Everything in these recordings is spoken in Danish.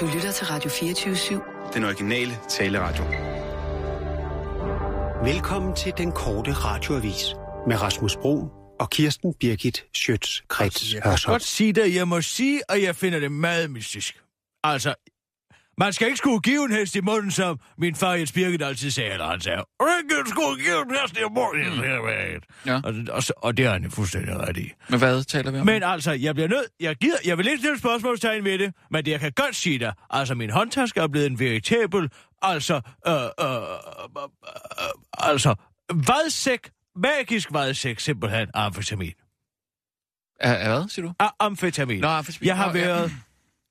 Du lytter til Radio 24-7. Den originale taleradio. Velkommen til den korte radioavis med Rasmus Bro og Kirsten Birgit Schøtz-Krets Jeg kan godt sige det, jeg må sige, at jeg finder det meget mystisk. Altså, man skal ikke skulle give en hest i munden, som min far Jens Birgit altid sagde, eller han sagde, ikke skulle give en hest i munden. Ja. Og, og, og det har han jo fuldstændig ret i. Men hvad taler vi om? Men altså, jeg bliver nødt, jeg, gider, jeg vil ikke stille spørgsmålstegn ved det, men det jeg kan godt sige dig, altså min håndtaske er blevet en veritabel, altså, øh, øh, øh, øh, altså, vadsæk, magisk vadsæk, simpelthen amfetamin. Er, er hvad, siger du? Af amfetamin. Nå, amfetamin. Jeg har været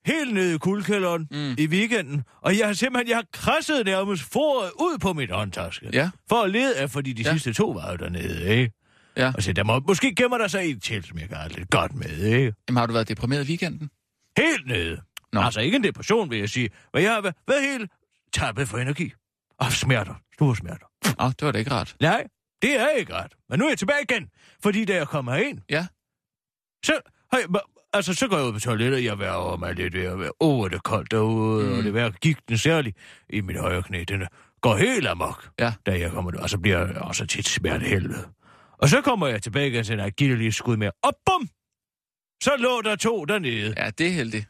helt nede i kuldkælderen mm. i weekenden, og jeg har simpelthen, jeg har krasset nærmest foret ud på mit håndtaske. Ja. For at lede af, fordi de Ja. sidste to var jo dernede, ikke? Ja. Og så der må, måske gemmer der sig en til, som jeg have lidt godt med, ikke? Jamen, har du været deprimeret i weekenden? Helt nede. Nå. Altså ikke en depression, vil jeg sige. Men jeg har været, været helt tappet for energi. Og smerter. Store smerter. Åh, oh, det var da ikke rart. Nej, det er ikke ret. Men nu er jeg tilbage igen. Fordi da jeg kommer herind, Ja. så, hey, altså, så går jeg ud på toilettet, jeg værger mig lidt at være, åh, oh, det er koldt derude, mm. og det værker gik den særligt i mit højre knæ. Den går helt amok, Ja. da jeg kommer der, og så bliver jeg også tit smertehelvede. Og så kommer jeg tilbage igen, så jeg giver lige et skud mere, og bum! Så lå der to dernede. Ja, det er heldigt.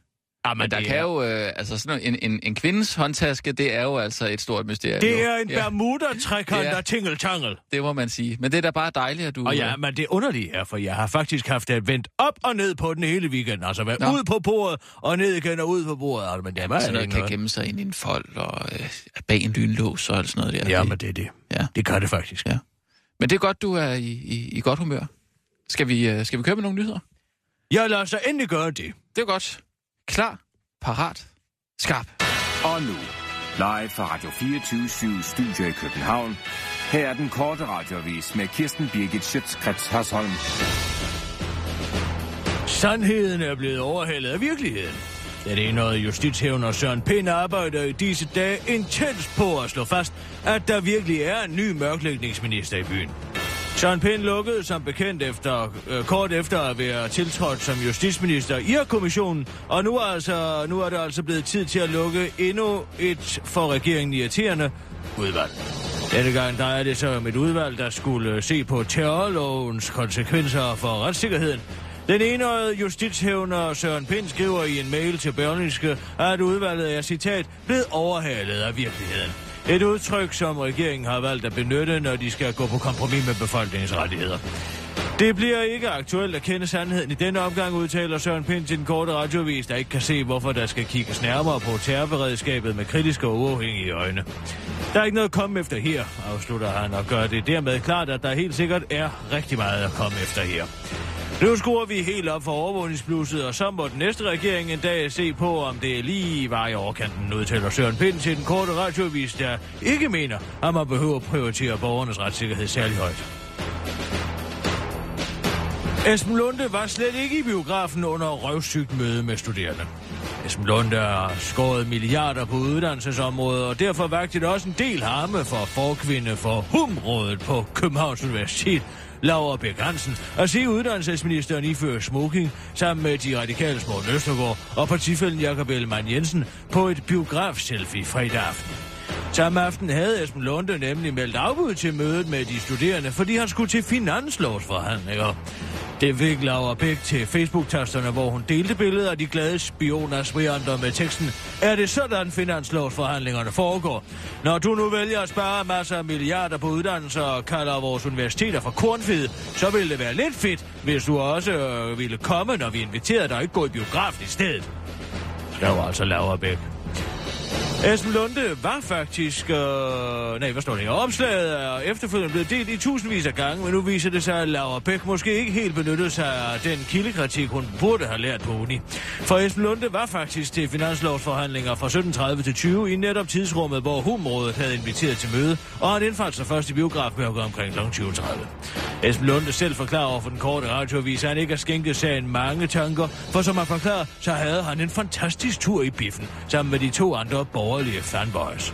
Ja, Men der kan er, jo, øh, altså sådan en, en, en kvindes håndtaske, det er jo altså et stort mysterium. Det er en ja, Bermuda-trekant, Ja. der tingeltangel. det må man sige. Men det er da bare dejligt, at du... Og ja, men det underlige er, for jeg har faktisk haft det vendt op og ned på den hele weekend. Altså været Nå. ud på bordet og ned igen og ud på bordet. Altså, men det var sådan noget kan noget. gemme sig ind i en fold og øh, bag en lynlås og sådan noget der. Ja, men det er det. Ja. Det gør det faktisk. Ja. men det er godt, du er i, i, i godt humør. Skal vi, øh, skal vi køre med nogle nyheder? Jeg lader sig endelig gøre det. Det er godt. Klar, parat, skarp. Og nu, live fra Radio 24 Studio i København. Her er den korte radiovis med Kirsten Birgit Schøtzgrads Hasholm. Sandheden er blevet overhældet af virkeligheden. Den enøjede justitshævner Søren Pind arbejder i disse dage intens på at slå fast, at der virkelig er en ny mørklægningsminister i byen. Søren Pind lukkede som bekendt efter, øh, kort efter at være tiltrådt som justitsminister i kommissionen, og nu er, altså, nu er det altså blevet tid til at lukke endnu et for regeringen irriterende udvalg. Denne gang drejer det sig om et udvalg, der skulle se på terrorlovens konsekvenser for retssikkerheden. Den enøjede justitshævner Søren Pind skriver i en mail til Berlingske, at udvalget er, citat, blevet overhalet af virkeligheden. Et udtryk, som regeringen har valgt at benytte, når de skal gå på kompromis med befolkningens rettigheder. Det bliver ikke aktuelt at kende sandheden i denne omgang, udtaler Søren Pind til den korte radiovis, der ikke kan se, hvorfor der skal kigges nærmere på terrorberedskabet med kritiske og uafhængige øjne. Der er ikke noget at komme efter her, afslutter han og gør det dermed klart, at der helt sikkert er rigtig meget at komme efter her. Nu skruer vi helt op for overvågningsblusset, og så må den næste regering en dag se på, om det lige var i overkanten, udtaler Søren Pind til den korte radiovis, der ikke mener, at man behøver at prioritere borgernes retssikkerhed særlig højt. Esben Lunde var slet ikke i biografen under røvsygt møde med studerende. Esben Lunde har skåret milliarder på uddannelsesområdet, og derfor vagte det også en del harme for forkvinde for humrådet på Københavns Universitet, Laura Bæk Hansen, at se uddannelsesministeren iføre smoking sammen med de radikale Morten Østergaard og partifælden Jakob Ellemann Jensen på et biograf-selfie fredag aften. Samme aften havde Esben Lunde nemlig meldt afbud til mødet med de studerende, fordi han skulle til finanslovsforhandlinger. Det fik Laura Bæk til Facebook-tasterne, hvor hun delte billeder af de glade spionaspirianter med teksten Er det sådan finanslovsforhandlingerne foregår? Når du nu vælger at spare masser af milliarder på uddannelser og kalder vores universiteter for kornfede, så ville det være lidt fedt, hvis du også øh, ville komme, når vi inviterede dig og ikke gå i biografen i stedet. Der var altså Laura Bæk. Esben Lunde var faktisk... Øh, nej, hvad står det her? Opslaget er efterfølgende blevet delt i tusindvis af gange, men nu viser det sig, at Laura Bæk måske ikke helt benyttede sig af den kildekritik, hun burde have lært på uni. For Esben Lunde var faktisk til finanslovsforhandlinger fra 17.30 til 20 i netop tidsrummet, hvor Humrådet havde inviteret til møde, og han indfandt sig først i biografmærket omkring kl. 20.30. Esben Lunde selv forklarer over for den korte radioavis, at han ikke har skænket sagen mange tanker, for som han forklarer, så havde han en fantastisk tur i biffen, sammen med de to andre borgerlige fanboys.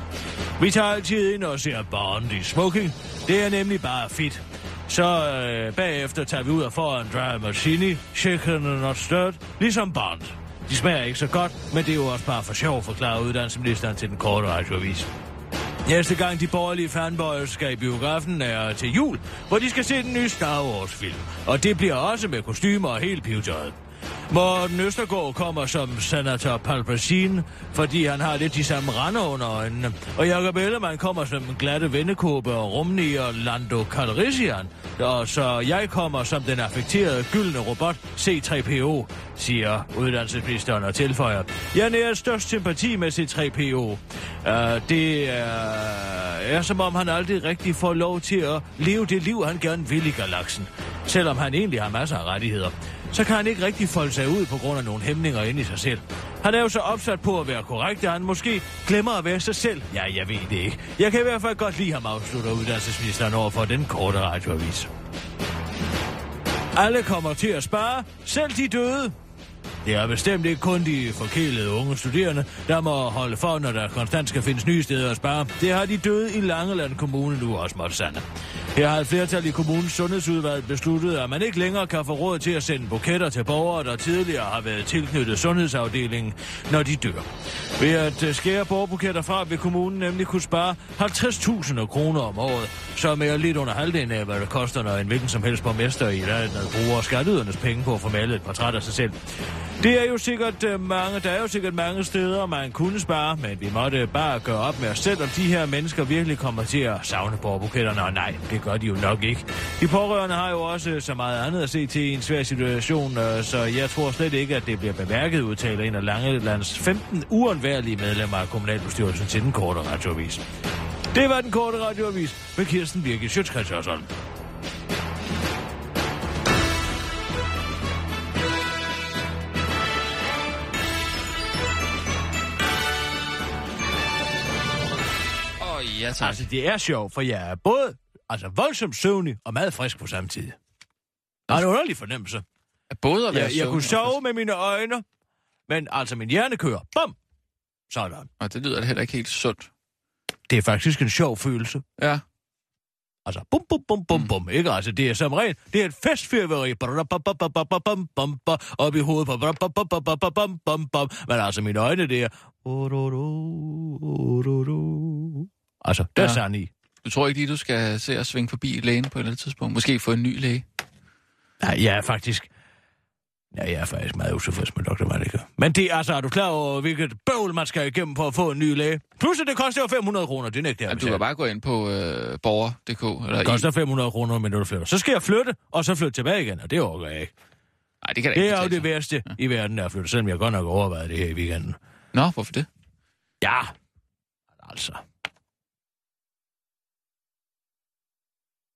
Vi tager altid ind og ser Bond i smoking. Det er nemlig bare fedt. Så øh, bagefter tager vi ud og får en dry martini, chicken and not stirred, ligesom Bond. De smager ikke så godt, men det er jo også bare for sjov, forklarer uddannelsesministeren til den korte radioavis. Næste gang de borgerlige fanboys skal i biografen er til jul, hvor de skal se den nye Star Wars-film. Og det bliver også med kostymer og helt pivetøjet. Morten Østergaard kommer som senator Palpatine, fordi han har lidt de samme rande under øjnene. Og Jacob Ellemann kommer som en glatte vennekåbe og rumni og Lando Calrissian. Og så jeg kommer som den affekterede gyldne robot C3PO, siger uddannelsesministeren og tilføjer. Jeg nærer størst sympati med C3PO. Uh, det er, er som om han aldrig rigtig får lov til at leve det liv, han gerne vil i galaksen. Selvom han egentlig har masser af rettigheder så kan han ikke rigtig folde sig ud på grund af nogle hæmninger inde i sig selv. Han er jo så opsat på at være korrekt, at han måske glemmer at være sig selv. Ja, jeg ved det ikke. Jeg kan i hvert fald godt lide ham, afslutter uddannelsesministeren over for den korte radioavis. Alle kommer til at spare, selv de døde. Det er bestemt ikke kun de forkælede unge studerende, der må holde for, når der konstant skal findes nye steder at spare. Det har de døde i Langeland Kommune nu også måtte sande. Her har et flertal i kommunens sundhedsudvalg besluttet, at man ikke længere kan få råd til at sende buketter til borgere, der tidligere har været tilknyttet sundhedsafdelingen, når de dør. Ved at øh, skære borgerbuketter fra, vil kommunen nemlig kunne spare 50.000 kroner om året, som er lidt under halvdelen af, hvad det koster, når en hvilken som helst borgmester i landet bruger skatteydernes penge på at formale et portræt af sig selv. Det er jo sikkert øh, mange, der er jo sikkert mange steder, man kunne spare, men vi måtte bare gøre op med os selv, om de her mennesker virkelig kommer til at savne borgerbuketterne, og nej, det gør de jo nok ikke. De pårørende har jo også så meget andet at se til i en svær situation, øh, så jeg tror slet ikke, at det bliver bemærket, udtaler en af Langelands 15 uundværlige medlemmer af kommunalbestyrelsen til den korte radioavis. Det var den korte radioavis med Kirsten Birgit Sjøtskrets Ja, tak. Altså, det er sjovt, for jeg er både altså, voldsomt søvnig og meget frisk på samme tid. Der er en underlig fornemmelse. Er både at være Jeg, jeg kunne sove med mine øjne, men altså min hjerne kører. Bum! Sådan. Og det lyder heller ikke helt sundt. Det er faktisk en sjov følelse. Ja. Altså, bum, bum, bum, bum, bum, ikke? Altså, det er som rent, det er et festfyrværkeri. Op i hovedet. Bum, bum, bum, Men altså, mine øjne, det er... Altså, er Ja. sand i. Du tror ikke lige, du skal se at svinge forbi lægen på et eller andet tidspunkt? Måske få en ny læge? Nej, jeg er faktisk... Ja, jeg er faktisk meget utilfreds med Dr. Malika. Men det er altså, er du klar over, hvilket bøvl man skal igennem for at få en ny læge? Pludselig, det koster jo 500 kroner, det nægter jeg. Ja, du kan bare gå ind på øh, borger.dk. Eller Det koster 500 kroner, men du flytter. Så skal jeg flytte, og så flytte tilbage igen, og det overgår jeg ikke. Nej, det kan da Det ikke er jo det værste i verden, der at flytte, selvom jeg godt nok overvejet det her i weekenden. Nå, hvorfor det? Ja, altså.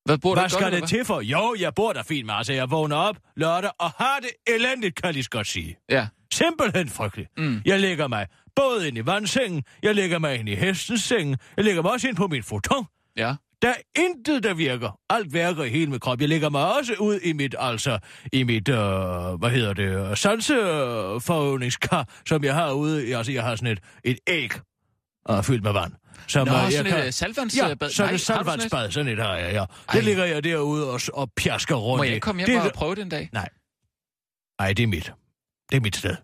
Hvad bor Hvad skal det til for? Jo, jeg bor der fint, altså, jeg vågner op lørdag og har det elendigt, kan jeg lige godt sige. Ja. Simpelthen frygteligt. Mm. Jeg lægger mig både ind i vandsengen, jeg lægger mig ind i hestens sengen, jeg lægger mig også ind på min futon. Ja. Der er intet, der virker. Alt virker i hele min krop. Jeg lægger mig også ud i mit, altså, i mit, øh, hvad hedder det, sanseforøvningskar, som jeg har ude. Altså, jeg har sådan et, et æg uh, fyldt med vand. Som, Nå, jeg sådan kan- et øh, saltvandsbad. Ja, Nej, sådan du et saltvandsbad, sådan et har jeg, ja. Ej. Det ligger jeg derude og, og pjasker rundt Må jeg ikke komme det, hjem er- og prøve det en dag? Nej, det er mit. Det er mit sted.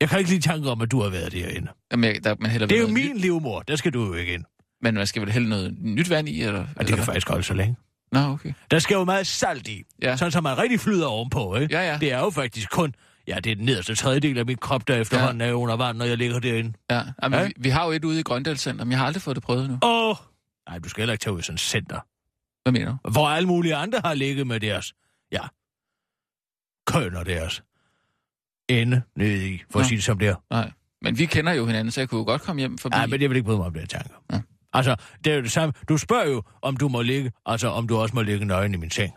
Jeg kan ikke lige tanke om, at du har været derinde. Jamen, jeg, der, man Det er jo min livmor. Der skal du jo ikke ind. Nyt, men man skal vel hælde noget nyt vand i? Eller, Og det eller kan hvad? faktisk holde så længe. Nå, okay. Der skal jo meget salt i. Ja. Sådan, så man rigtig flyder ovenpå, ikke? Ja, ja. Det er jo faktisk kun... Ja, det er den nederste tredjedel af min krop, der efterhånden er under vand, når jeg ligger derinde. Ja. Jamen, Ja. vi, vi har jo et ude i Grøndalscenter, men jeg har aldrig fået det prøvet nu. Åh! Nej, du skal heller ikke tage ud i sådan et center, Hvad mener du? hvor alle mulige andre har ligget med deres... Ja. Kønner deres ende nede i, for at Nå. sige det som det er. Nej. Men vi kender jo hinanden, så jeg kunne jo godt komme hjem forbi. Nej, men jeg vil ikke bryde mig om det tanker. Ja. Altså, det er jo det samme. Du spørger jo, om du må ligge, altså om du også må ligge nøgen i min seng.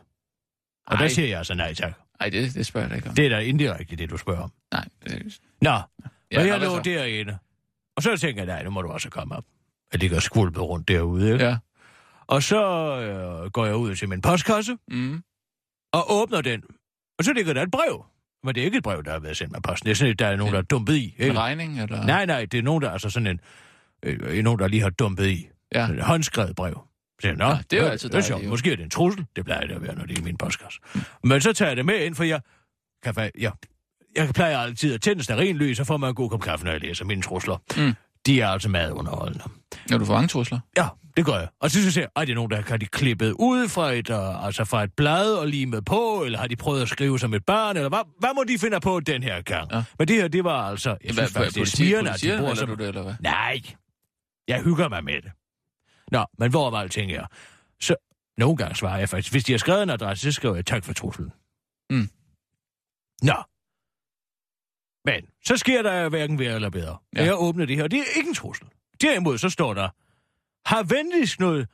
Og Ej. der siger jeg altså nej tak. Nej, det, det spørger jeg ikke om. Det er da indirekte det, du spørger om. Nej. Det, Nå, ja, og jeg lå så? derinde. Og så tænker jeg, nej, nu må du også komme op. Jeg ligger skvulpet rundt derude, ikke? Ja. Og så øh, går jeg ud til min postkasse Mm. og åbner den. Og så ligger der et brev. Men det er ikke et brev, der har været sendt med posten. Det er sådan et, der er nogen, der er dumpet i. En Ikke? regning, eller? Nej, nej, det er nogen, der er altså sådan en... Øh, nogen, der lige har dumpet i. Ja. Et håndskrevet brev. Jeg, Nå, Ja, det er jo altid det er sjovt. Måske er det en trussel. Det plejer det at være, når det er min postkasse. Men så tager jeg det med ind, for jeg kan ja, jeg plejer altid at tænde stearinlys, så får man en god kop kaffe, når jeg læser mine trusler. Mm. De er altså meget underholdende. Når du får mange trusler. Ja, det gør jeg. Og så synes jeg, at det er nogen, der har de klippet ud fra et, uh, altså fra et blad og limet på, eller har de prøvet at skrive som et barn, eller hvad, hvad må de finde på den her gang? Ja. Men det her, det var altså, jeg Hvad, synes faktisk, det er smirende, at de bruger eller som... du det, eller hvad? Nej, jeg hygger mig med det. Nå, men hvor var alting er? Så nogle gange svarer jeg faktisk, hvis de har skrevet en adresse, så skriver jeg tak for truslen. Mm. Nå. Men så sker der hverken værre eller bedre. Ja. Jeg åbner det her, det er ikke en trussel. Derimod så står der, har venligst noget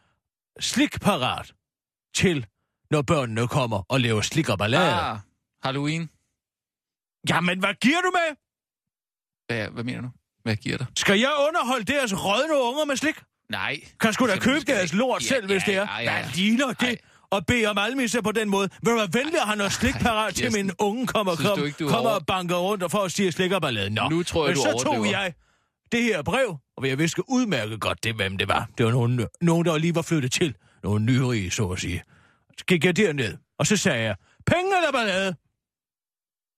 slik parat til, når børnene kommer og laver slik og ballade. Ah. Halloween. Jamen, hvad giver du med? Hvad, hvad mener du? Hvad giver dig? Skal jeg underholde deres rådne unger med slik? Nej. Kan sgu da købe deres lort Ja, selv, hvis ja, det er. ja, ja, ja. Hvad ligner det? Ej. Og bede om almisse på den måde. Vil du være venlig at have noget slik parat til, min unge kommer, Synes du kom, ikke, du er kommer over- og banker rundt og får at sige slik og ballade? Nå, Nu tror jeg, men du så tog overdriver. jeg det her brev, og jeg viske udmærket godt det, hvem det var. Det var nogen, nogen der lige var flyttet til. Nogle nyrige, så at sige. Så gik jeg derned, og så sagde jeg, penge eller ballade?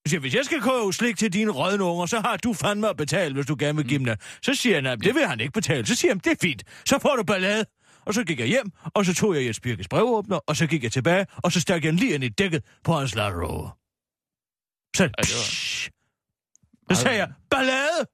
Jeg siger, hvis jeg skal købe slik til dine rødne unger, så har du fandme at betale, hvis du gerne vil give dem det. Så siger han, at det vil han ikke betale. Så siger han, det er fint. Så får du ballade. Og så gik jeg hjem, og så tog jeg Jens Birkes brevåbner, og så gik jeg tilbage, og så stak jeg lige ind i dækket på hans Rover. Så, psh, så sagde jeg, ballade!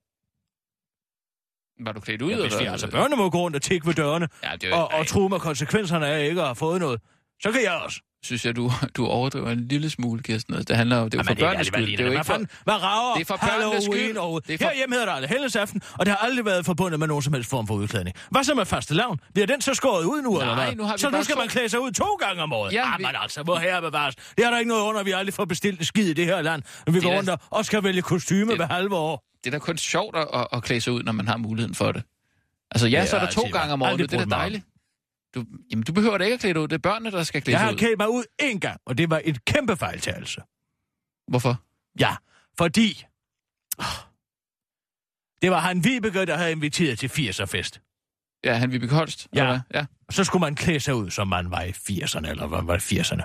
Var du klædt ud? Ja, hvis vi altså børnene må gå rundt og tikke ved dørene, Ja, det og, og tro med konsekvenserne af ikke at have fået noget, så kan jeg også. Synes jeg, du, du overdriver en lille smule, Kirsten. Altså, Det handler jo, det er jo for børnenes skyld. Det er jo ikke for... Hvad rager Det er for børnenes skyld. Og... Det er for- Herhjemme hedder det aldrig Hellesaften, og det har aldrig været forbundet med nogen som helst form for udklædning. Hvad så med faste lavn? Bliver den så skåret ud nu, Nej, eller hvad? nu har vi så nu skal man klæde sig ud to gange om året? Ja, ah, vi- men altså, hvor herre bevares. Det er der ikke noget under, vi aldrig får bestilt en skid i det her land, når vi går rundt og- skal vælge kostyme Det- hver halve år. Det er da kun sjovt at, at, klæde sig ud, når man har muligheden for det. Altså, ja, Det så er der to gange om året. Det er da dejligt. Du, jamen, du behøver da ikke at klæde ud. Det er børnene, der skal klæde Jeg sig har ud. klædt mig ud én gang, og det var et kæmpe fejltagelse. Hvorfor? Ja, fordi... Det var han Vibeke, der havde inviteret til 80'er-fest. Ja, han Vibeke Holst? Ja. eller ja. Så skulle man klæde sig ud, som man var i 80'erne, eller hvad var det 80'erne.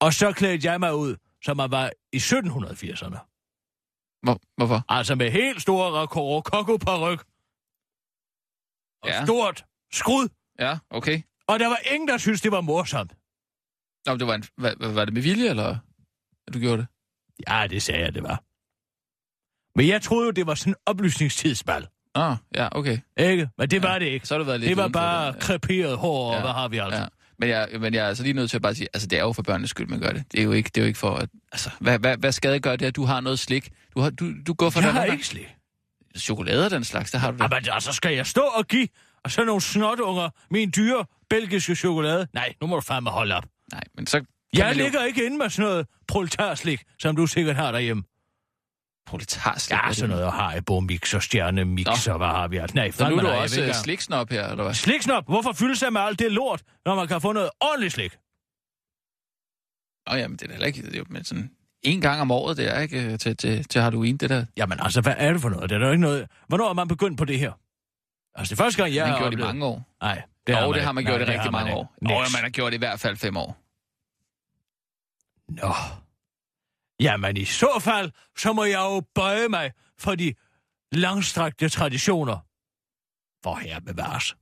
Og så klædte jeg mig ud, som man var i 1780'erne. Hvor, hvorfor? Altså med helt store rokoko paryk Og Ja. stort skrud. Ja, okay. Og der var ingen, der syntes, det var morsomt. Nå, det var, en, hvad, hvad, var det med vilje, eller at du gjorde det? Ja, det sagde jeg, det var. Men jeg troede jo, det var sådan en oplysningstidsbal. Ah, ja, okay. Ikke? Men det var det ikke. Så har du været lidt Det var bare det, kreperet hår, og Ja. hvad har vi altså? Ja. Men jeg, men jeg er altså lige nødt til at bare sige, altså det er jo for børnenes skyld, man gør det. Det er jo ikke, det er jo ikke for, at, altså, hvad, hvad, hvad skade gør det, at du har noget slik? Du, har, du, du går for Jeg har ikke slik. chokolade og den slags, der har du det. Jamen, altså, skal jeg stå og give og så nogle snotunger min dyre belgiske chokolade? Nej, nu må du fandme holde op. Nej, men så Jeg man jo- ligger ikke inde med sådan noget proletarslik, som du sikkert har derhjemme. Proletarslik. Ja, sådan noget Haribo mix og stjernemix og hvad har vi altså. Nej, Så nu er fandme du nej, også uh, sliksnop her, eller hvad? Sliksnop, hvorfor fylde sig med alt det lort, når man kan få noget ordentligt slik? Nå jamen, det er heller ikke, det er jo men sådan en gang om året, det er ikke øh, til, til, til Halloween, det der. Jamen altså, hvad er det for noget? Det er der ikke noget... Hvornår er man begyndt på det her? Altså, det er første gang, jeg har gjort det i oplevet- mange år. Nej, Det har, jo, det ikke. har man Nej, gjort i det har rigtig man mange år. Og man har gjort det i hvert fald fem år. Nå. Jamen i så fald, så må jeg jo bøje mig for de langstrakte traditioner. For her bevares.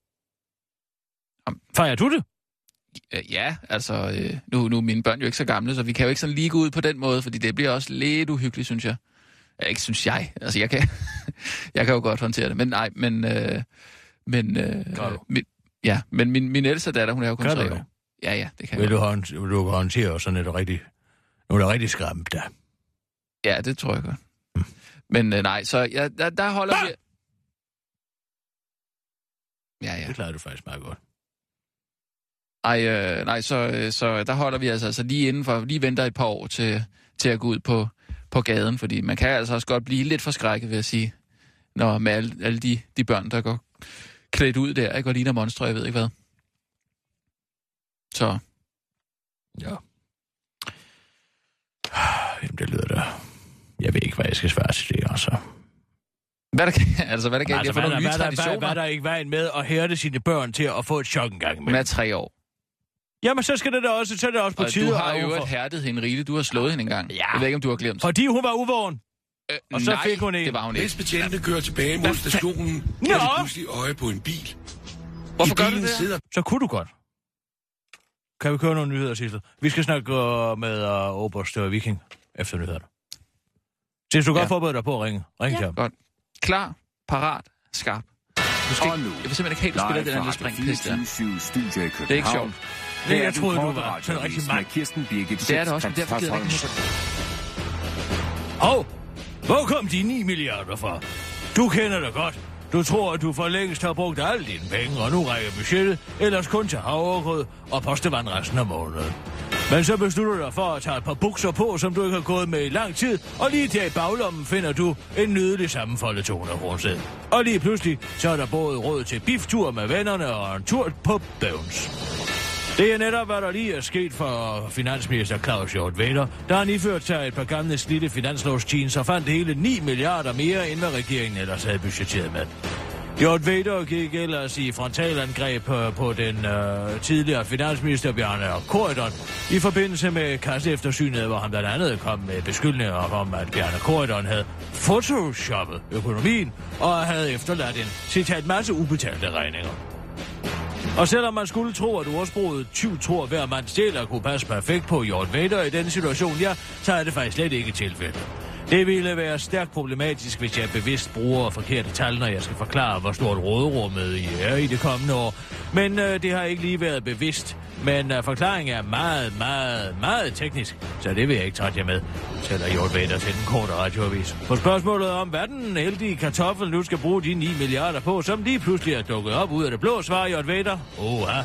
Fejrer du det? Ja, altså, øh, nu, nu er mine børn jo ikke så gamle, så vi kan jo ikke sådan lige gå ud på den måde, fordi det bliver også lidt uhyggeligt, synes jeg. Ikke synes jeg. Altså, jeg kan, jeg kan jo godt håndtere det. Men nej, men... Øh, men øh, min, ja, men min, min ældste datter, hun er jo kun tre år. Ja, ja, det kan Vil jeg. du, hånd, du håndtere sådan et rigtig... Nu er det rigtig skræmt der. Ja, det tror jeg godt. Men øh, nej, så ja, der, der holder Hva? vi... Ja, ja. Det klarer du faktisk meget godt. Ej, øh, nej, så, øh, så der holder vi altså, altså lige indenfor, lige venter et par år til, til at gå ud på, på gaden, fordi man kan altså også godt blive lidt forskrækket, vil jeg sige, når med alle, alle de, de børn, der går klædt ud der, ikke, og ligner monstre, jeg ved ikke hvad. Så, Ja. Jamen, det lyder da... Jeg ved ikke, hvad jeg skal svare til det, altså. hvad der, altså, hvad der kan, altså, altså, jeg får nogle der, nye hvad, der, hvad, traditioner. hvad der ikke vejen med at hærde sine børn til at få et chok en gang Hun er tre år, Jamen, så skal det da også, så er det også på og tide. du har jo overfor- hærdet hende rigeligt. Du har slået hende engang. Ja. Jeg ved ikke, om du har glemt. Fordi hun var uvågen. Øh, Og så nej, fik hun en. det var hun ikke. Mens betjente kører tilbage mod stationen, Nå! kan de pludselig øje på en bil. Hvorfor gør du det? sidder Så kunne du godt. Kan vi køre nogle nyheder, Sissel? Vi skal snakke uh, med uh, Oberst uh, Viking efter nyhederne. Sissel, du kan Ja. godt forberede dig på at ringe. Ring ja. til ham. Godt. Klar, parat, skarp. Du skal, Og nu, jeg vil simpelthen ikke helt spille den her fra springpist der. 24 Studio i København. Det er ikke sjovt. Nej, Her jeg er troede, du var sådan rigtig Birgit Det er det også, men derfor gider jeg ikke Schøtz-Krets Hov, hvor kom de 9 milliarder fra? Du kender det godt. Du tror, at du for længst har brugt alle dine penge, og nu rækker budgettet, ellers kun til havregrød og postevand resten af måneden. Men så beslutter du dig for at tage et par bukser på, som du ikke har gået med i lang tid, og lige der i baglommen finder du en nydelig sammenfoldet 200 kroner Og lige pludselig, så er der både råd til biftur med vennerne og en tur på Bøvns. Det er netop, hvad der lige er sket for finansminister Claus Hjort Vader, da han iført sig et par gamle slidte finanslovsjeans og fandt hele 9 milliarder mere, end hvad regeringen ellers havde budgetteret med. Hjort Vader gik ellers i frontalangreb øh, på den øh, tidligere finansminister Bjarne Korydon i forbindelse med kasseeftersynet, hvor han blandt andet kom med beskyldninger om, at Bjarne Korydon havde photoshoppet økonomien og havde efterladt en, citat, masse ubetalte regninger. Og selvom man skulle tro, at ordsproget 20 tror hver mand stjæler kunne passe perfekt på Hjort Vader i den situation, ja, så er det faktisk slet ikke tilfældet. Det ville være stærkt problematisk, hvis jeg bevidst bruger forkerte tal, når jeg skal forklare, hvor stort råderummet i er i det kommende år. Men øh, det har ikke lige været bevidst. Men øh, forklaringen er meget, meget, meget teknisk, så det vil jeg ikke trætte jer med, sætter Hjort Vader til den korte radioavis. På spørgsmålet om, hvad den heldige kartoffel nu skal bruge de 9 milliarder på, som lige pludselig er dukket op ud af det blå, svarer Hjort Vader. Oha,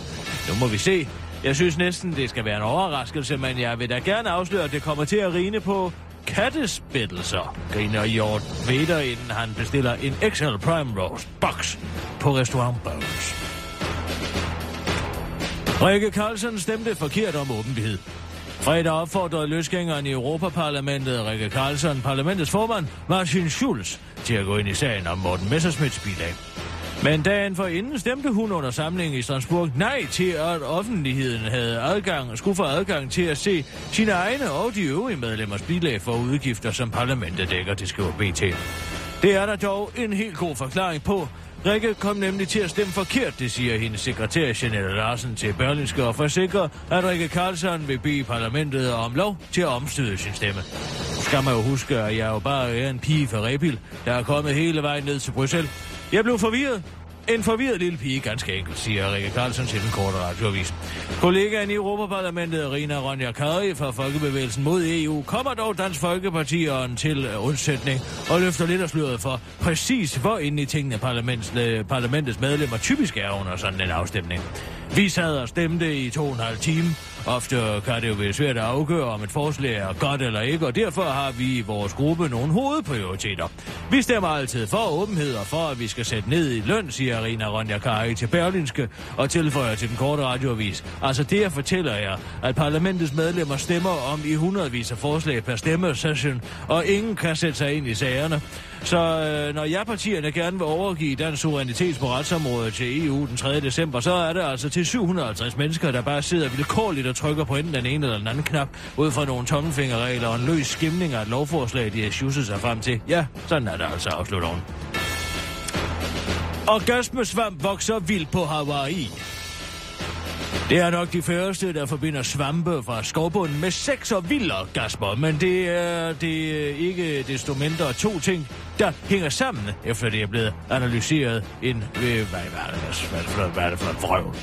nu må vi se. Jeg synes næsten, det skal være en overraskelse, men jeg vil da gerne afsløre, at det kommer til at rine på kattespættelser, griner Hjort Vader, inden han bestiller en XL Prime Roast Box på restaurant Bones. Rikke Carlsen stemte forkert om åbenhed. Fredag opfordrede løsgængeren i Europaparlamentet, Rikke Carlsen, parlamentets formand, Martin Schulz, til at gå ind i sagen om Morten Messerschmidts bilag. Men dagen for inden stemte hun under samlingen i Strasbourg nej til, at offentligheden havde adgang, skulle få adgang til at se sine egne og de øvrige medlemmers bilag for udgifter, som parlamentet dækker, det skriver BT. Det er der dog en helt god forklaring på. Rikke kom nemlig til at stemme forkert, det siger hendes sekretær Jeanette Larsen til Berlingske og forsikrer, at Rikke Carlsen vil bede parlamentet om lov til at omstøde sin stemme. Nu skal man jo huske, at jeg jo bare er en pige fra Rebil, der er kommet hele vejen ned til Bruxelles. Jeg blev forvirret. En forvirret lille pige, ganske enkelt, siger Rikke Carlsen til den korte radioavis. Kollegaen i Europaparlamentet, Rina Ronja Kari fra Folkebevægelsen mod EU, kommer dog Dansk Folkeparti til øh, undsætning og løfter lidt af sløret for præcis, hvor inde i tingene parlamentets, øh, parlamentets medlemmer typisk er under sådan en afstemning. Vi sad og stemte i to og en halv time. Ofte kan det jo være svært at afgøre, om et forslag er godt eller ikke, og derfor har vi i vores gruppe nogle hovedprioriteter. Vi stemmer altid for åbenhed og for, at vi skal sætte ned i løn, siger Rina Ronja Kari til Berlinske og tilføjer til den korte radioavis. Altså det, jeg fortæller jer, at parlamentets medlemmer stemmer om i hundredvis af forslag per stemmesession, og ingen kan sætte sig ind i sagerne. Så øh, når ja-partierne gerne vil overgive dansk suverænitet på retsområdet til EU den 3. december, så er det altså til 750 mennesker, der bare sidder vilkårligt og trykker på enten den ene eller den anden knap, ud fra nogle tommelfingerregler og en løs skimning af et lovforslag, de har sjusset sig frem til. Ja, sådan er det altså, afslutter hun. Orgasmesvamp vokser vildt på Hawaii. Det er nok de færreste, der forbinder svampe fra skovbunden med sex og vilde orgasmer, men det er, det ikke desto mindre to ting, der hænger sammen, efter det er blevet analyseret ind ved... Øh, hvad, hvad, er det, hvad, er hvad er det for et vrøv?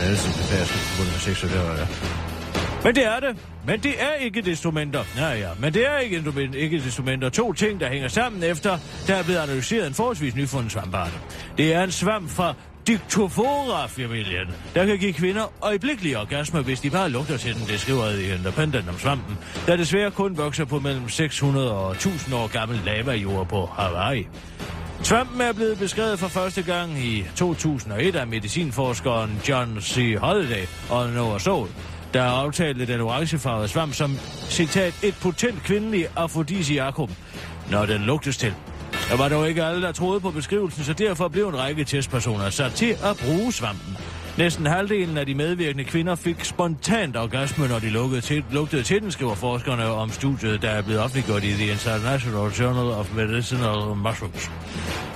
Ja, det er det færreste forbundet med sex og det var det. Men det er det. Men det er ikke desto mindre. Ja, ja. Men det er ikke, ikke desto mindre to ting, der hænger sammen efter, der er blevet analyseret en forholdsvis nyfundet svampart. Det er en svamp fra Dictofora-familien, der kan give kvinder øjeblikkelige orgasmer, hvis de bare lugter til den, det skriver i Independent om svampen, der desværre kun vokser på mellem 600 og 1000 år gammel lavajord på Hawaii. Svampen er blevet beskrevet for første gang i 2001 af medicinforskeren John C. Holiday og Noah Sol, der aftalte den orangefarvede svamp som, citat, et potent kvindeligt afrodisiakum, når den lugtes til. Der var dog ikke alle, der troede på beskrivelsen, så derfor blev en række testpersoner sat til at bruge svampen. Næsten halvdelen af de medvirkende kvinder fik spontant orgasme, når de lukkede til, lugtede til den, skriver forskerne om studiet, der er blevet offentliggjort i The International Journal of Medicinal Mushrooms.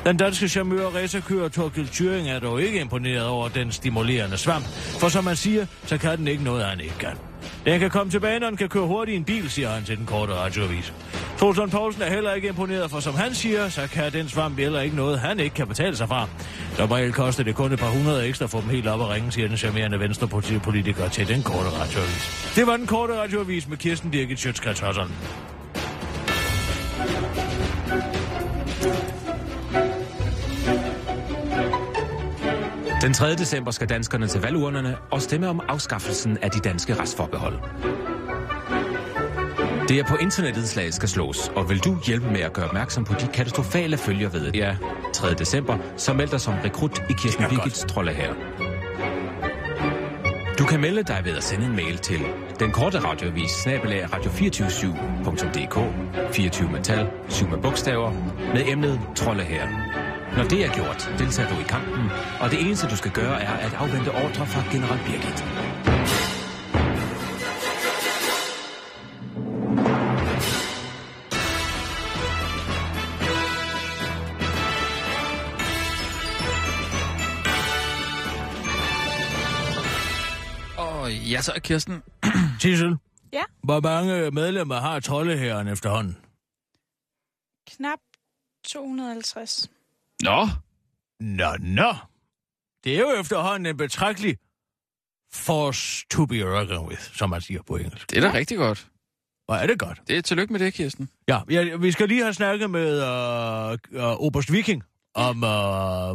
Den danske charmeur racerkører Torkild Thuring er dog ikke imponeret over den stimulerende svamp, for som man siger, så kan den ikke noget, han ikke kan. Den kan komme tilbage, når den kan køre hurtigt i en bil, siger han til den korte radioavis. Trulsund Poulsen er heller ikke imponeret, for som han siger, så kan den svamp heller ikke noget, han ikke kan betale sig fra. Normalt koster det kun et par hundrede ekstra for dem helt op at ringe, siger den charmerende venstrepolitiker til den korte radioavis. Det var den korte radioavis med Kirsten Birgit Sjøtskrets Den 3. december skal danskerne til valgurnerne og stemme om afskaffelsen af de danske retsforbehold. Det er på internettet slaget skal slås, og vil du hjælpe med at gøre opmærksom på de katastrofale følger ved er 3. december, så meld dig som rekrut i Kirsten Birgits trolde her. Du kan melde dig ved at sende en mail til den korte radiovis snabelag radio247.dk 24 metal, 7 med bogstaver, med emnet trolde her. Når det er gjort, deltager du i kampen, og det eneste du skal gøre er at afvente ordre fra general Birgit. Og ja, så er Kirsten. Tissel, Ja, hvor mange medlemmer har troldeherren efterhånden? knap 250. Nå, Nå, nå. Det er jo efterhånden en betragtelig force to be reckoned with, som man siger på engelsk. det er da rigtig godt. Hvor er det godt. Det er tillykke med det, Kirsten. Ja, ja vi skal lige have snakket med uh, uh, Oberst Viking om, uh,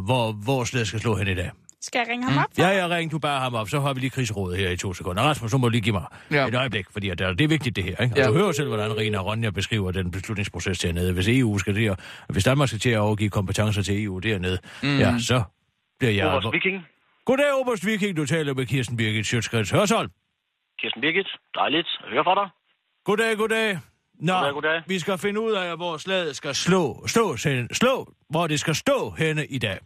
hvor, hvor stedet skal slå hen i dag. Skal jeg ringe ham op? For? Ja, jeg ringte du bare ham op, så har vi lige krigsrådet her i to sekunder. Rasmus, så må du lige give mig Ja. et øjeblik, fordi at det er vigtigt det her. Ikke? Og Ja. du hører selv, hvordan Rina og Ronja beskriver den beslutningsproces dernede. Hvis EU skal det, hvis Danmark skal til at overgive kompetencer til EU dernede, mm. ja, så bliver jeg... Oberst Viking. Goddag, Oberst Viking. Du taler med Kirsten Birgit Sjøtskreds Hørsholm. Kirsten Birgit. Dejligt at høre fra dig. Goddag, goddag. Nå, Goddag, goddag. vi skal finde ud af, hvor slaget skal slå, stå, slå, hvor det skal stå henne i dag.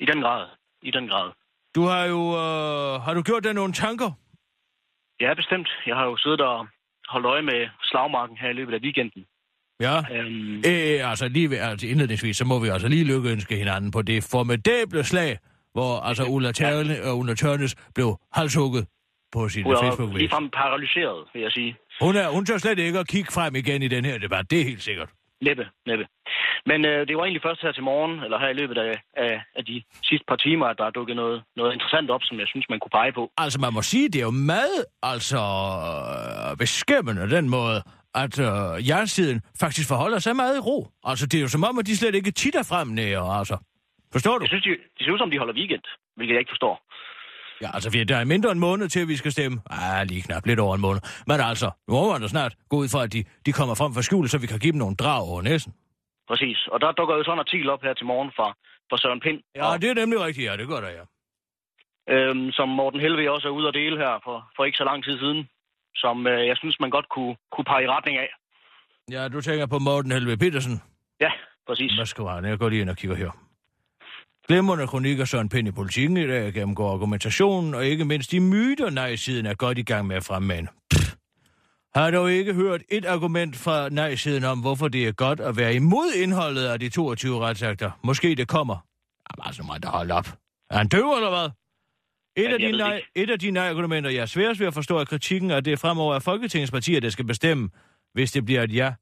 I den grad. I den grad. Du har jo, øh, har du gjort dig nogle tanker? Ja, bestemt. Jeg har jo siddet og holdt øje med slagmarken her i løbet af weekenden. Ja. Øhm, Øh, altså lige ved, altså indledningsvis, så må vi altså lige lykkeønske hinanden på det formidable slag, hvor altså Ulla, Tørne, og Ulla Tørnes blev halshugget på sin hun er facebook ligefrem paralyseret, vil jeg sige. Hun, er, hun tør slet ikke at kigge frem igen i den her debat, det er helt sikkert. Næppe, næppe. Men øh, det var egentlig først her til morgen, eller her i løbet af, af, af de sidste par timer, at der er dukket noget, noget interessant op, som jeg synes, man kunne pege på. Altså, man må sige, det er jo meget altså, øh, beskæmmende den måde, at øh, jernsiden faktisk forholder sig meget i ro. Altså, det er jo som om, at de slet ikke titter frem nære, altså. Forstår du? Jeg synes, de, de ser ud som, de holder weekend, hvilket jeg ikke forstår. Ja, altså, vi- der er mindre end en måned til, at vi skal stemme. Ah, lige knap lidt over en måned. Men altså, nu må man snart gå ud fra, at de, de kommer frem fra skjul, så vi kan give dem nogle drag over næsen. Præcis. Og der dukker jo sådan en artikel op her til morgen fra, fra Søren Pind, Ja, og, det er nemlig rigtigt, ja, det gør der, ja. øhm, som Morten Helve også er ude at dele her for, for ikke så lang tid siden, som øh, jeg synes, man godt kunne, kunne pege i retning af. Ja, du tænker på Morten Helve Petersen. Ja, præcis. Hvad skal han? Jeg går lige ind og kigger her. Glemrende kronikker Søren Pind i politikken i dag gennemgår argumentationen, og ikke mindst de myter, nej-siden er godt i gang med at fremmane. Pff. Har dog ikke hørt et argument fra nej-siden om, hvorfor det er godt at være imod indholdet af de 22 retsakter. Måske det kommer. Jamen altså, må der holde op. Er han døv, eller hvad? Et, af de nej, et af de nej-argumenter, jeg er sværest ved at forstå, er kritikken, at det fremover er Folketingets partier, der skal bestemme, hvis det bliver et ja.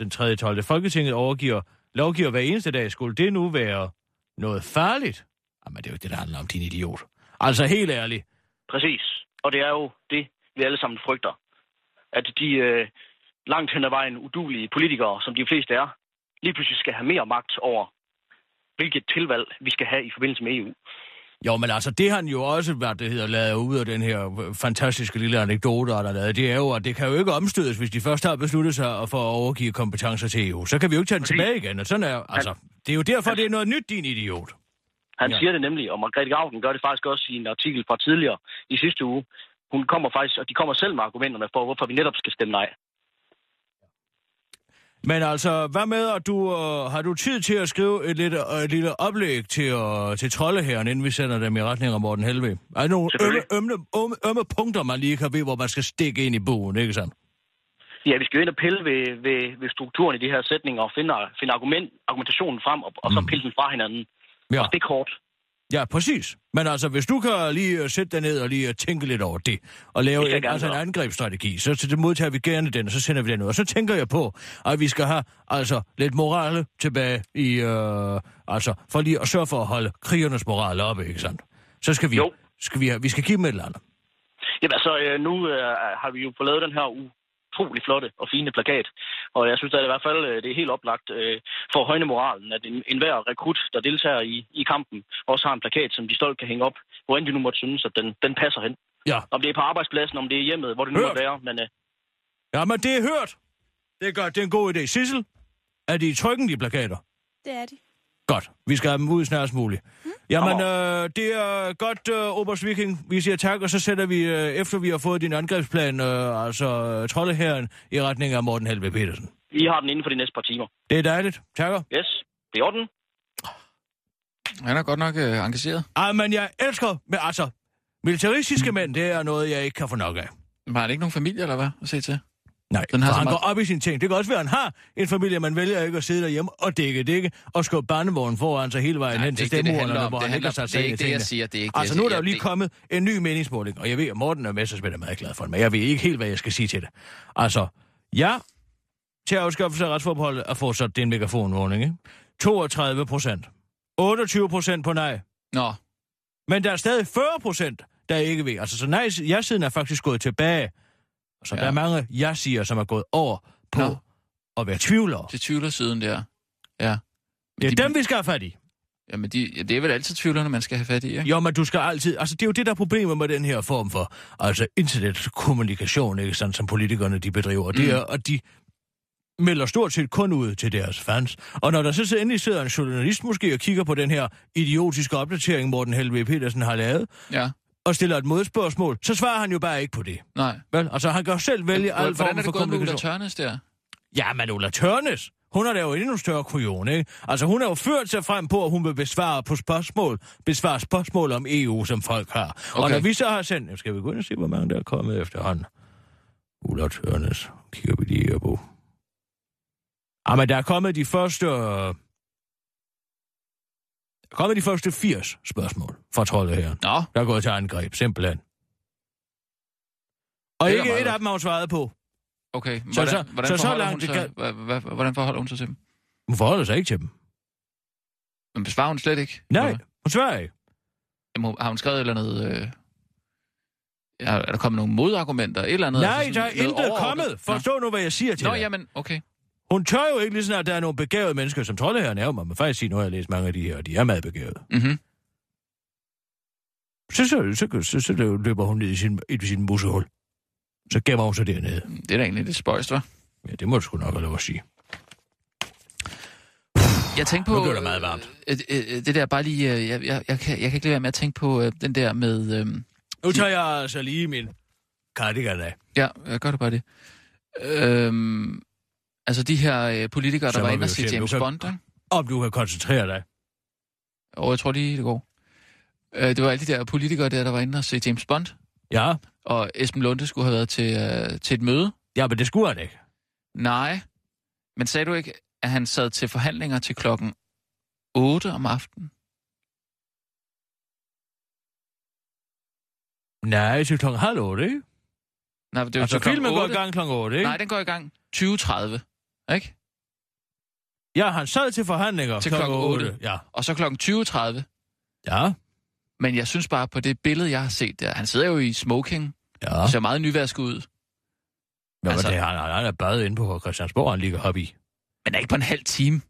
Den 3. 12. Folketinget overgiver, lovgiver hver eneste dag. Skulle det nu være noget farligt? Jamen, det er jo ikke det, der handler om, din idiot. Altså, helt ærligt. Præcis. Og det er jo det, vi alle sammen frygter. At de øh, langt hen ad vejen udulige politikere, som de fleste er, lige pludselig skal have mere magt over, hvilket tilvalg vi skal have i forbindelse med EU. Jo, men altså, det har han jo også, hvad det hedder, lavet ud af den her fantastiske lille anekdote, der er lavet. Det er jo, at det kan jo ikke omstødes, hvis de først har besluttet sig for at overgive kompetencer til EU. Så kan vi jo ikke tage den tilbage igen. Og sådan er, altså, det er jo derfor, det er noget nyt, din idiot. Han Ja. siger det nemlig, og Margrethe Gauken gør det faktisk også i en artikel fra tidligere i sidste uge. Hun kommer faktisk, og de kommer selv med argumenterne for, hvorfor vi netop skal stemme nej. Men altså, hvad med, at du øh, har du tid til at skrive et, lidt, øh, et lille oplæg til, øh, til troldeherren, inden vi sender dem i retning af Morten Helve? Er der nogle ømme, ømme, ømme, ømme punkter, man lige kan ved, hvor man skal stikke ind i bogen, ikke sandt? Ja, vi skal jo ind og pille ved, ved, ved strukturen i de her sætninger og finde, finde argument, argumentationen frem, og, og så Mm. pille den fra hinanden. Ja. Og det er kort. Ja, præcis. Men altså, hvis du kan lige øh, sætte dig ned og lige øh, tænke lidt over det, og lave en, altså en angrebsstrategi, så, så det modtager vi gerne den, og så sender vi den ud. Og så tænker jeg på, at vi skal have altså lidt morale tilbage i, øh, altså, for lige at sørge for at holde krigernes moral oppe, ikke sandt? Så skal vi, Jo. skal vi, have, vi skal give dem et eller andet. Jamen altså, øh, nu øh, har vi jo fået lavet den her utrolig flotte og fine plakat. Og jeg synes at i hvert fald, øh, det er helt oplagt øh, for at højne moralen, at en, enhver rekrut, der deltager i, i kampen, også har en plakat, som de stolt kan hænge op, hvor end de nu måtte synes, at den, den passer hen. Ja. Om det er på arbejdspladsen, om det er hjemmet, hvor det nu Hørt. måtte være. Men øh, Ja, men det er hørt. Det er godt. Det er en god idé. Sissel, er de trykken, de plakater? Det er de. Godt. Vi skal have dem ud snarest muligt. Jamen, øh, det er godt, øh, Oberst Viking. Vi siger tak, og så sætter vi, øh, efter vi har fået din angrebsplan, øh, altså øh, troldeherren, i retning af Morten Helve Petersen. I har den inden for de næste par timer. Det er dejligt. Takker. Yes, det er orden. Han er godt nok øh, engageret. Ej, men jeg elsker, men altså, militaristiske mænd, det er noget, jeg ikke kan få nok af. Men har han ikke nogen familie, eller hvad? At se til? Nej, Den har så han meget- går op i sine ting. Det kan også være, at han har en familie, man vælger ikke at sidde derhjemme og dække dække og skubbe barnevognen foran sig hele vejen Nej, hen det er til det, det om. hvor Det han ikke har sat det er sig ind i ikke det, jeg siger. Det er ikke det, Altså, jeg nu er der jo lige Det- kommet en ny meningsmåling, og jeg ved, at Morten er Messersmith er meget glad for den, men jeg ved ikke helt, hvad jeg skal sige til det. Altså, ja, til afskaffelse af retsforbeholdet er fortsat det er en megafonvågning, ikke? 32 procent. 28 procent på nej. Nå, Men der er stadig 40 procent, der ikke ved. Altså, så nej, ja-siden er faktisk gået tilbage. Så ja. Ja. der er mange ja-siger, som er gået over på Nå. at være tvivlere. til tvivlersiden der. Ja. Det er de- dem, vi skal have fat i. Jamen, de, ja, det er vel altid tvivlerne, man skal have fat i, ikke? Jo, men du skal altid... Altså, det er jo det, der er problemet med den her form for altså, internetkommunikation, ikke sådan, som politikerne de bedriver. Mm. Det er, at de melder stort set kun ud til deres fans. Og når der så endelig sidder en journalist måske og kigger på den her idiotiske opdatering, Morten Helve Petersen har lavet, Ja, og stiller et modspørgsmål, så svarer han jo bare ikke på det. nej. Vel? Altså, han kan selv vælge al Hvordan form er det for gået med Ulla. Tørnes der? Ja, men Ulla Tørnes, hun er da jo endnu større kujon, ikke? Altså, hun har jo ført sig frem på, at hun vil besvare på spørgsmål, besvare spørgsmål om EU, som folk har. Okay. Og når vi så har sendt, Jamen, skal vi gå ind og se, hvor mange der er kommet efterhånden? Ulla Tørnes, kigger vi lige her på. Ja, men der er kommet de første... øh, Der er kommet de første 80 spørgsmål fra troldet her. Nå, Der er gået til angreb, simpelthen. Og ikke et af dem har hun svaret på. okay. Så- Hvordan, så- hvordan, så- så forholder langt hun sig, kan- hvordan forholder hun sig til dem? Hun forholder sig ikke til dem. Men besvarer hun slet ikke? Nej, Eller- hun svarer ikke. Jamen, har hun skrevet et eller andet... Øh... Er der kommet nogle modargumenter? Et eller andet? Nej, altså der er intet overordnet? kommet. Forstå nu, hvad jeg siger til Nå, Nå dig. jamen, okay. Hun tør jo ikke, lige sådan, at der er nogle begavede mennesker, som troldeherren er man må faktisk sige, nu har jeg læst mange af de her, og de er meget begavede. Mm-hmm. Så, så, så, så, så løber hun ned i sin, i sin musehul. Så gemmer hun sig dernede. Det er da egentlig lidt spøjst, hva'? Ja, det må du sgu nok have lov at sige. Jeg tænkte på... Nu det meget varmt. Øh, øh, øh, det der bare lige... Øh, jeg, jeg, jeg, kan, jeg kan ikke lade være med at tænke på øh, den der med... Øh, Nu tager jeg altså lige min cardigan af. ja, jeg gør det bare det. Øh, altså de her øh, politikere, Så der var inde og se James kan- Bond, ikke? Om du kan koncentrere dig. Og jeg tror lige, det går. Øh, det var alle de der politikere der, der var inde og se James Bond. Ja, Og Esben Lunde skulle have været til, øh, til et møde. ja men det skulle han ikke. Nej. Men sagde du ikke, at han sad til forhandlinger til klokken 8 om aftenen? Nej, til klokken halv otte, ikke? Nej, det var Altså, til klokken filmen går i 8. gang klokken otte, ikke? Nej, den går i gang 20.30, ikke? Ja, han sad til forhandlinger Til klokken klokken 8. otte. Ja. Og så klokken 20.30. Ja. Men jeg synes bare, på det billede, jeg har set der, han sidder jo i smoking, Ja. og ser meget nyvasket ud. Hvad altså- det? Han, han er badet inde på Christiansborg, han ligger i. Men er ikke på en halv time.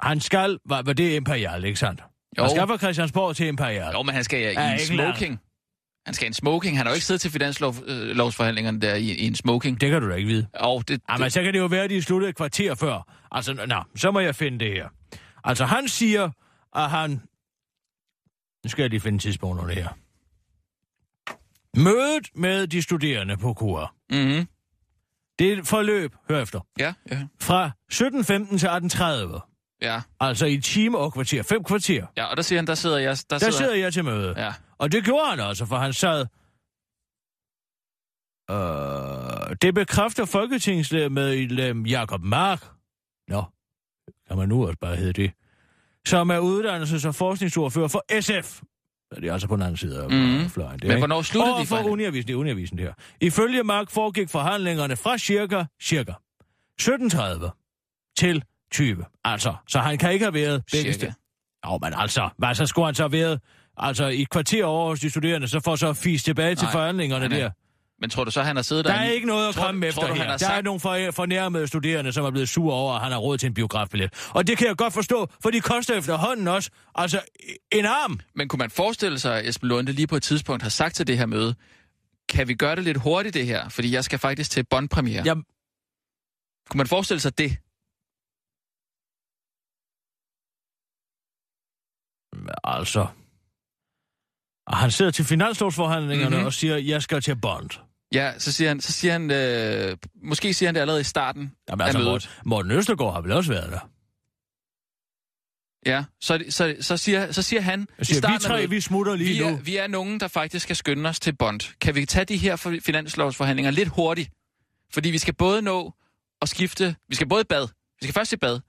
Han skal, var, var det Imperial, ikke sandt? Jo. Han skal fra Christiansborg til Imperial. Jo, men han skal ja, Ja, i smoking. Han skal i en smoking. Han har jo ikke siddet til finanslovsforhandlingerne der i, i en smoking. Det kan du da ikke vide. Og det, Jamen, så kan det jo være, at de sluttet et kvarter før. Altså, nå, så må jeg finde det her. Altså, han siger, at han... Nu skal jeg lige finde tidspunkterne her. Mødet med de studerende på KUR. mm-hmm. Det er et forløb, hør efter, Ja, ja, fra 17.15 til 18.30. ja. Altså i time og kvarter, fem kvarter. Ja, og der siger han, der sidder jeg... Der, Der sidder, sidder jeg til møde. Ja, Og det gjorde han også, for han sad... Øh, det bekræfter folketingsmedlem Jakob Mark. Nå, kan man nu også bare hedde det. Som er uddannelses- og forskningsordfører for SF. Det er altså på den anden side af mm. fløjen. Det, Men hvornår sluttede de forhandlinger? Uniavisen, det er Uniavisen det her. Ifølge Mark foregik forhandlingerne fra cirka, cirka 17.30 til 20. Altså, så han kan ikke have været begge steder. Jo, men altså, hvad så skulle han så have været? Altså, i et kvarter over hos de studerende, så får så fis tilbage til Nej, forhandlingerne der. men tror du så, han har siddet Der der? er ikke noget at Tror- komme tror efter du, han her. Der er sagt- nogle for, fornærmede studerende, som er blevet sure over, at han har råd til en biografbillet. Og det kan jeg godt forstå, for de koster efterhånden også altså en arm. Men kunne man forestille sig, at Esben Lunde lige på et tidspunkt har sagt til det her møde, kan vi gøre det lidt hurtigt det her? Fordi jeg skal faktisk til Bond-premiere. Jamen, Kunne man forestille sig det? altså... Og han sidder til finanslovsforhandlingerne Mhm. mm-hmm. og siger, jeg skal til Bond. Ja, så siger han, så siger han øh, måske siger han det allerede i starten Jamen af altså, mødet. Morten, Østergaard har vel også været der. Ja, så, så, så, siger, så siger han Jeg i siger, vi starten af tre, mødet, vi smutter lige vi nu. er, vi er nogen, der faktisk skal skynde os til Bond. Kan vi tage de her for- finanslovsforhandlinger lidt hurtigt? Fordi vi skal både nå at skifte... Vi skal både i bad. Vi skal først i bad.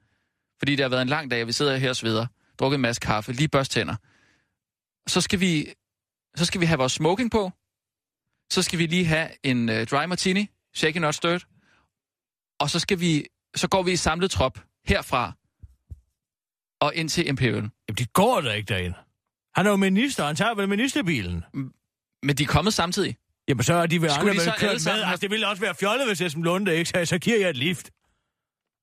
Fordi det har været en lang dag, og vi sidder her og sveder. Drukket en masse kaffe, lige børst tænder. Så skal vi, så skal vi have vores smoking på. Så skal vi lige have en uh, dry martini, shaken not stirred. Og så skal vi, så går vi i samlet trop herfra og ind til Imperial. Jamen, de går da ikke derind. Han er jo minister, han tager vel ministerbilen. Men de er kommet samtidig. Jamen, så er de ved andre de kørt med. sammen Altså, det ville også være fjollet, hvis Esben Lunde ikke sagde, så giver jeg et lift.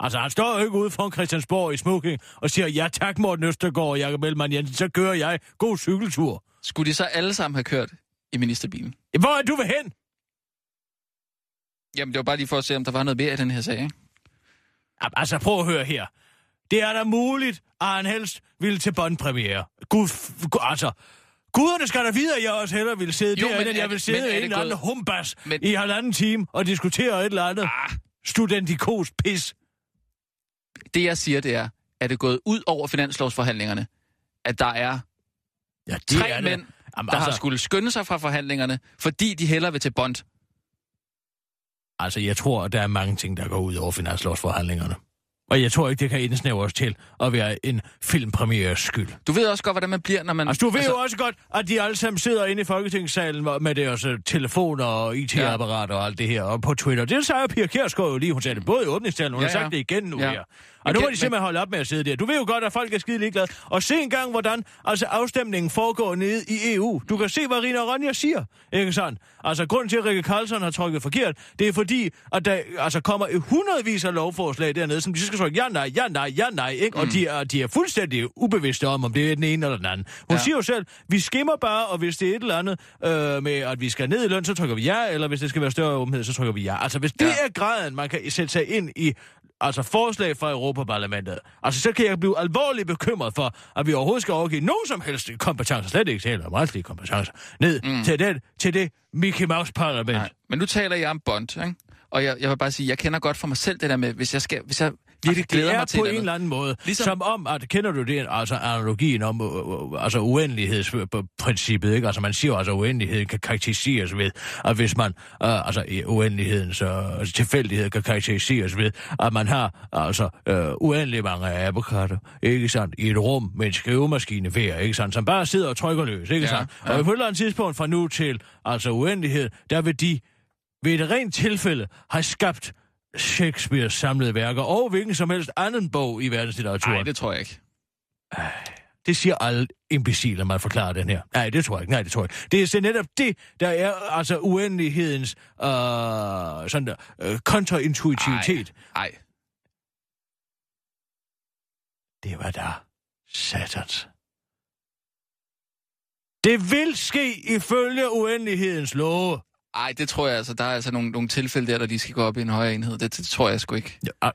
Altså, han står jo ikke ude foran Christiansborg i smoking og siger, ja tak, Morten Østergaard og Jacob Ellemann Jensen, så kører jeg god cykeltur. Skulle de så alle sammen have kørt i ministerbilen? Hvor er du ved hen? Jamen, det var bare lige for at se, om der var noget mere i den her sag, ikke? Altså, prøv at høre her. Det er da muligt, at han helst ville til båndpremiere. Gud, f- gu- altså, guderne skal da vide, at jeg også hellere ville sidde Jo, derinde, end jeg vil det- sidde men er i en eller anden humbas Men- i halvanden time og diskutere et eller andet Ah, studentikos pis. det jeg siger, det er, at det er gået ud over finanslovsforhandlingerne, at der er Ja, det tre er det. mænd, Jamen, der har altså, skulle skynde sig fra forhandlingerne, fordi de hellere vil til Bond. altså, jeg tror, der er mange ting, der går ud over finanslovsforhandlingerne. Og jeg tror ikke, det kan indsnævres til at være en filmpremieres skyld. Du ved også godt, hvordan man bliver, når man... Altså, du ved altså, jo også godt, at de alle sammen sidder inde i Folketingssalen med deres øh, telefoner og IT-apparater og alt det her, og på Twitter. Det sagde Pia Kjærsgaard jo lige, hun sagde det både i åbningstalen, hun Ja, har sagt ja. det igen nu Ja. her. Og nu må de simpelthen holde op med at sidde der. Du ved jo godt, at folk er skide ligeglade. Og se engang, hvordan altså, afstemningen foregår nede i EU. Du kan se, hvad Rina Ronja siger. Ikke sådan? Altså, grunden til, at Rikke Carlson har trykket forkert, det er fordi, at der altså, kommer hundredvis af lovforslag dernede, som de skal trykke ja, nej, ja, nej, ja, nej, ikke? Mm. Og de er, de er fuldstændig ubevidste om, om det er den ene eller den anden. Hun Ja. siger jo selv, vi skimmer bare, og hvis det er et eller andet øh, med, at vi skal ned i løn, så trykker vi ja, eller hvis det skal være større åbenhed, så trykker vi ja. Altså, hvis det Ja. er graden, man kan sætte sig ind i altså forslag fra Europaparlamentet. Altså, så kan jeg blive alvorligt bekymret for, at vi overhovedet skal overgive nogen som helst kompetencer, slet ikke tale om retslige kompetencer, ned mm. til, den, til det Mickey Mouse-parlament. Men nu taler jeg om Bond, ikke? Og jeg, jeg vil bare sige, jeg kender godt for mig selv det der med, hvis jeg, skal, hvis jeg virkelig Altså, det glæder er mig til på en eller anden måde. Ligesom-. Som om, at kender du det, altså analogien om uh, altså uendelighedsprincippet, ikke? Altså man siger altså uendeligheden kan karakteriseres ved, at hvis man, uh, altså i uendelighedens uh, tilfældighed kan karakteriseres ved, at man har altså uh, uendelig mange abekatter, ikke sandt, i et rum med en skrivemaskine hver, ikke sandt, som bare sidder og trykker løs, ikke Ja, sandt? ja. Og på et eller andet tidspunkt fra nu til, altså uendelighed, der vil de ved et rent tilfælde have skabt Shakespeares samlede værker, og hvilken som helst anden bog i verdenslitteraturen. Nej, det tror jeg ikke. Det siger alle imbeciler, man forklarer den her. Nej, det tror jeg ikke. Nej, det tror jeg ikke. Det er netop det, der er altså uendelighedens øh, sådan der, øh, kontraintuitivitet. Nej. Det var der satans. Det vil ske ifølge uendelighedens love. Ej, det tror jeg altså. Der er altså nogle, nogle tilfælde der, der de skal gå op i en højere enhed. Det, det tror jeg sgu ikke. Ja.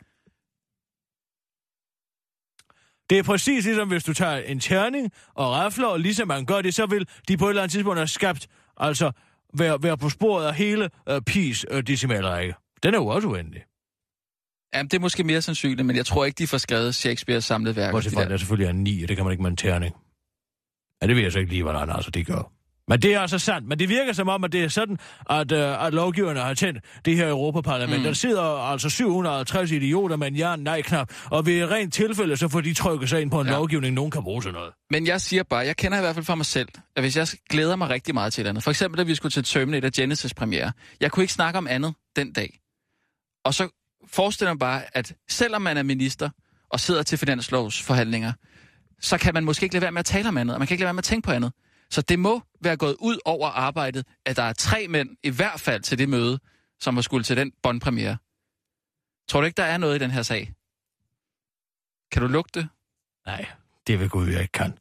Det er præcis ligesom, hvis du tager en terning og rafler, og ligesom man gør det, så vil de på et eller andet tidspunkt have skabt, altså være, være på sporet af hele uh, Pis uh, decimalrække. Den er jo også uendelig. Jamen, det er måske mere sandsynligt, men jeg tror ikke, de får skrevet Shakespeares samlede værker. Bortset de fra, der. at der selvfølgelig er en 9, og det kan man ikke med en terning. Ja, det ved jeg så ikke lige, hvordan altså det gør. Men det er altså sandt. Men det virker som om, at det er sådan, at, uh, at lovgiverne har tændt det her Europaparlament. Mm. Der sidder altså 750 idioter med en jern nej-knap, og ved rent tilfælde, så får de trykket sig ind på en ja. Lovgivning, nogen kan bruge til noget. Men jeg siger bare, jeg kender i hvert fald for mig selv, at hvis jeg glæder mig rigtig meget til et andet, for eksempel da vi skulle til Terminator Genesis premiere, jeg kunne ikke snakke om andet den dag. Og så forestiller mig bare, at selvom man er minister og sidder til finanslovsforhandlinger, så kan man måske ikke lade være med at tale om andet, og man kan ikke lade være med at tænke på andet. Så det må være gået ud over arbejdet, at der er tre mænd, i hvert fald til det møde, som har skulle til den bondpremiere. Tror du ikke, der er noget i den her sag? Kan du lugte det? Nej, det vil Gud, jeg ikke kan.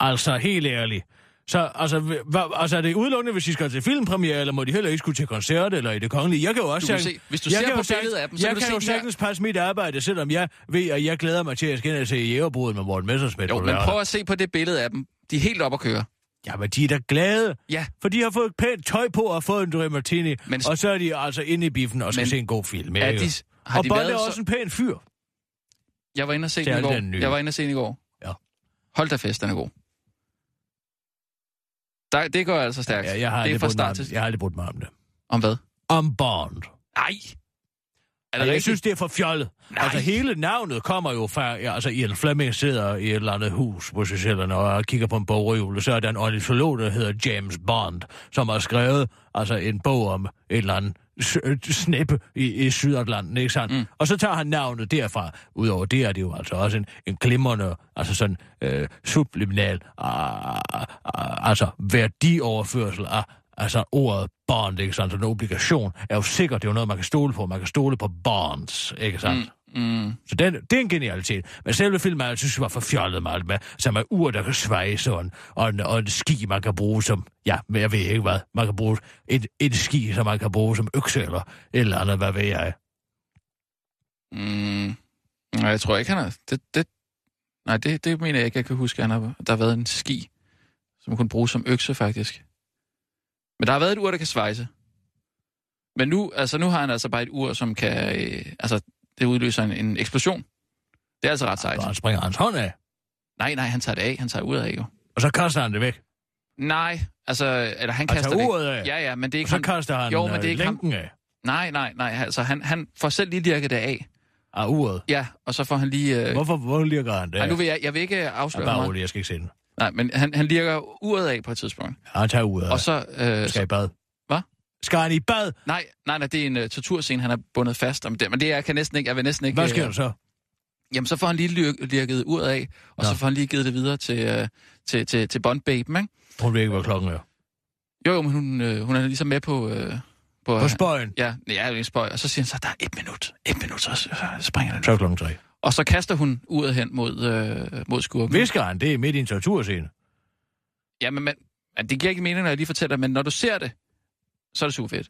Altså, helt ærligt. Så altså, hvad, altså, er det udelukkende, hvis de skal til filmpremiere, eller må de heller ikke skulle til koncert eller i det kongelige? Jeg kan jo også Du kan sagtens- se- hvis du jeg ser på sagtens- billedet af dem, så jeg kan du kan se jo de her- sagtens passe mit arbejde, selvom jeg ved, at jeg glæder mig til, at jeg skal ind og se jægerbruddet med Morten Messersmith. Jo, men prøv at se på det billede af dem. De er helt op at køre. Ja, men de er da glade, Ja, for de har fået pænt tøj på og fået en Dre Martini, Men- og så er de altså inde i biffen og skal Men- se en god film. er de, har og de været er så... også en pæn fyr. Jeg var inde og se den i går. Jeg var inde og se den i går. Ja. Hold da fest, den er god. Der, det går altså stærkt. Ja, jeg har det er fra start til... jeg har aldrig brudt mig om det. Om hvad? Om Bond. Nej! Er det jeg rigtigt? synes, det er for fjollet. Nej. Altså, hele navnet kommer jo fra... Ja, altså, Ian Fleming sidder i et eller andet hus på Seychellerne og kigger på en bogreol, og så er der en ornitolog, der hedder James Bond, som har skrevet altså, en bog om et eller andet s- snippe i, i Sydatlanten, ikke sandt? Mm. Og så tager han navnet derfra. Udover det er det jo altså også en, en glimrende, altså sådan øh, subliminal, uh, uh, altså værdioverførsel af Altså ordet bond, ikke sandt? En obligation er jo sikkert, det er jo noget, man kan stole på. Man kan stole på bonds, ikke sandt? Mm, mm. Så den, det er en genialitet. Men selve filmen, jeg synes, var for fjollet med alt med. Som er ur, der kan svejse, og en, og, en, og en ski, man kan bruge som... Ja, men jeg ved ikke hvad. Man kan bruge et, et ski, som man kan bruge som økse, eller et eller andet, hvad ved jeg. Mm. Nej, jeg tror ikke, han har... Det, det... Nej, det, det mener jeg ikke, jeg kan huske. Han har, der har været en ski, som kunne bruges som økse, faktisk. Men der har været et ur, der kan svejse. Men nu, altså, nu har han altså bare et ur, som kan... Øh, altså, det udløser en, en eksplosion. Det er altså ret sejt. Og han springer hans hånd af, Nej, nej, han tager det af. Han tager uret af, jo. og så kaster han det væk. Nej, altså... Eller han Han kaster tager det. uret af, Ja, ja, men det er og ikke så ham. kaster han Jo, men det er øh, ikke ham. af. Nej, nej, nej. Altså, han, han får selv lige lirket det af. Af uret. Ja, og så får han lige... Øh... Hvorfor, hvor ligger han det Ej, af? nu vil jeg, jeg vil ikke Ja, afsløre bare mig. roligt, jeg skal ikke se den. Nej, men han, han lirker uret af på et tidspunkt. Ja, han tager uret af. Og så... Øh, Skal i bad. Hvad? Skal han i bad? nej, nej, nej, det er en uh, torturscene, han er bundet fast om det. Men det jeg kan næsten ikke, jeg vil næsten ikke... Hvad sker øh, der så? Jamen, så får han lige lir- lirket uret af, og Nå. så får han lige givet det videre til, øh, til, til, til Bond Babe, ikke? Hun ved ikke, hvad klokken er. Jo, jo, men hun, øh, hun er ligesom med på... Øh, på, På spøjen. Ja, ja, det er en spøj. Og så siger han så, der er et minut. Et minut, så, springer den. Så er klokken tre. Og så kaster hun uret hen mod, øh, mod skurken. Visker han, det er midt i en torturscene. Ja, men, det giver ikke mening, når jeg lige fortæller, men når du ser det, så er det super fedt.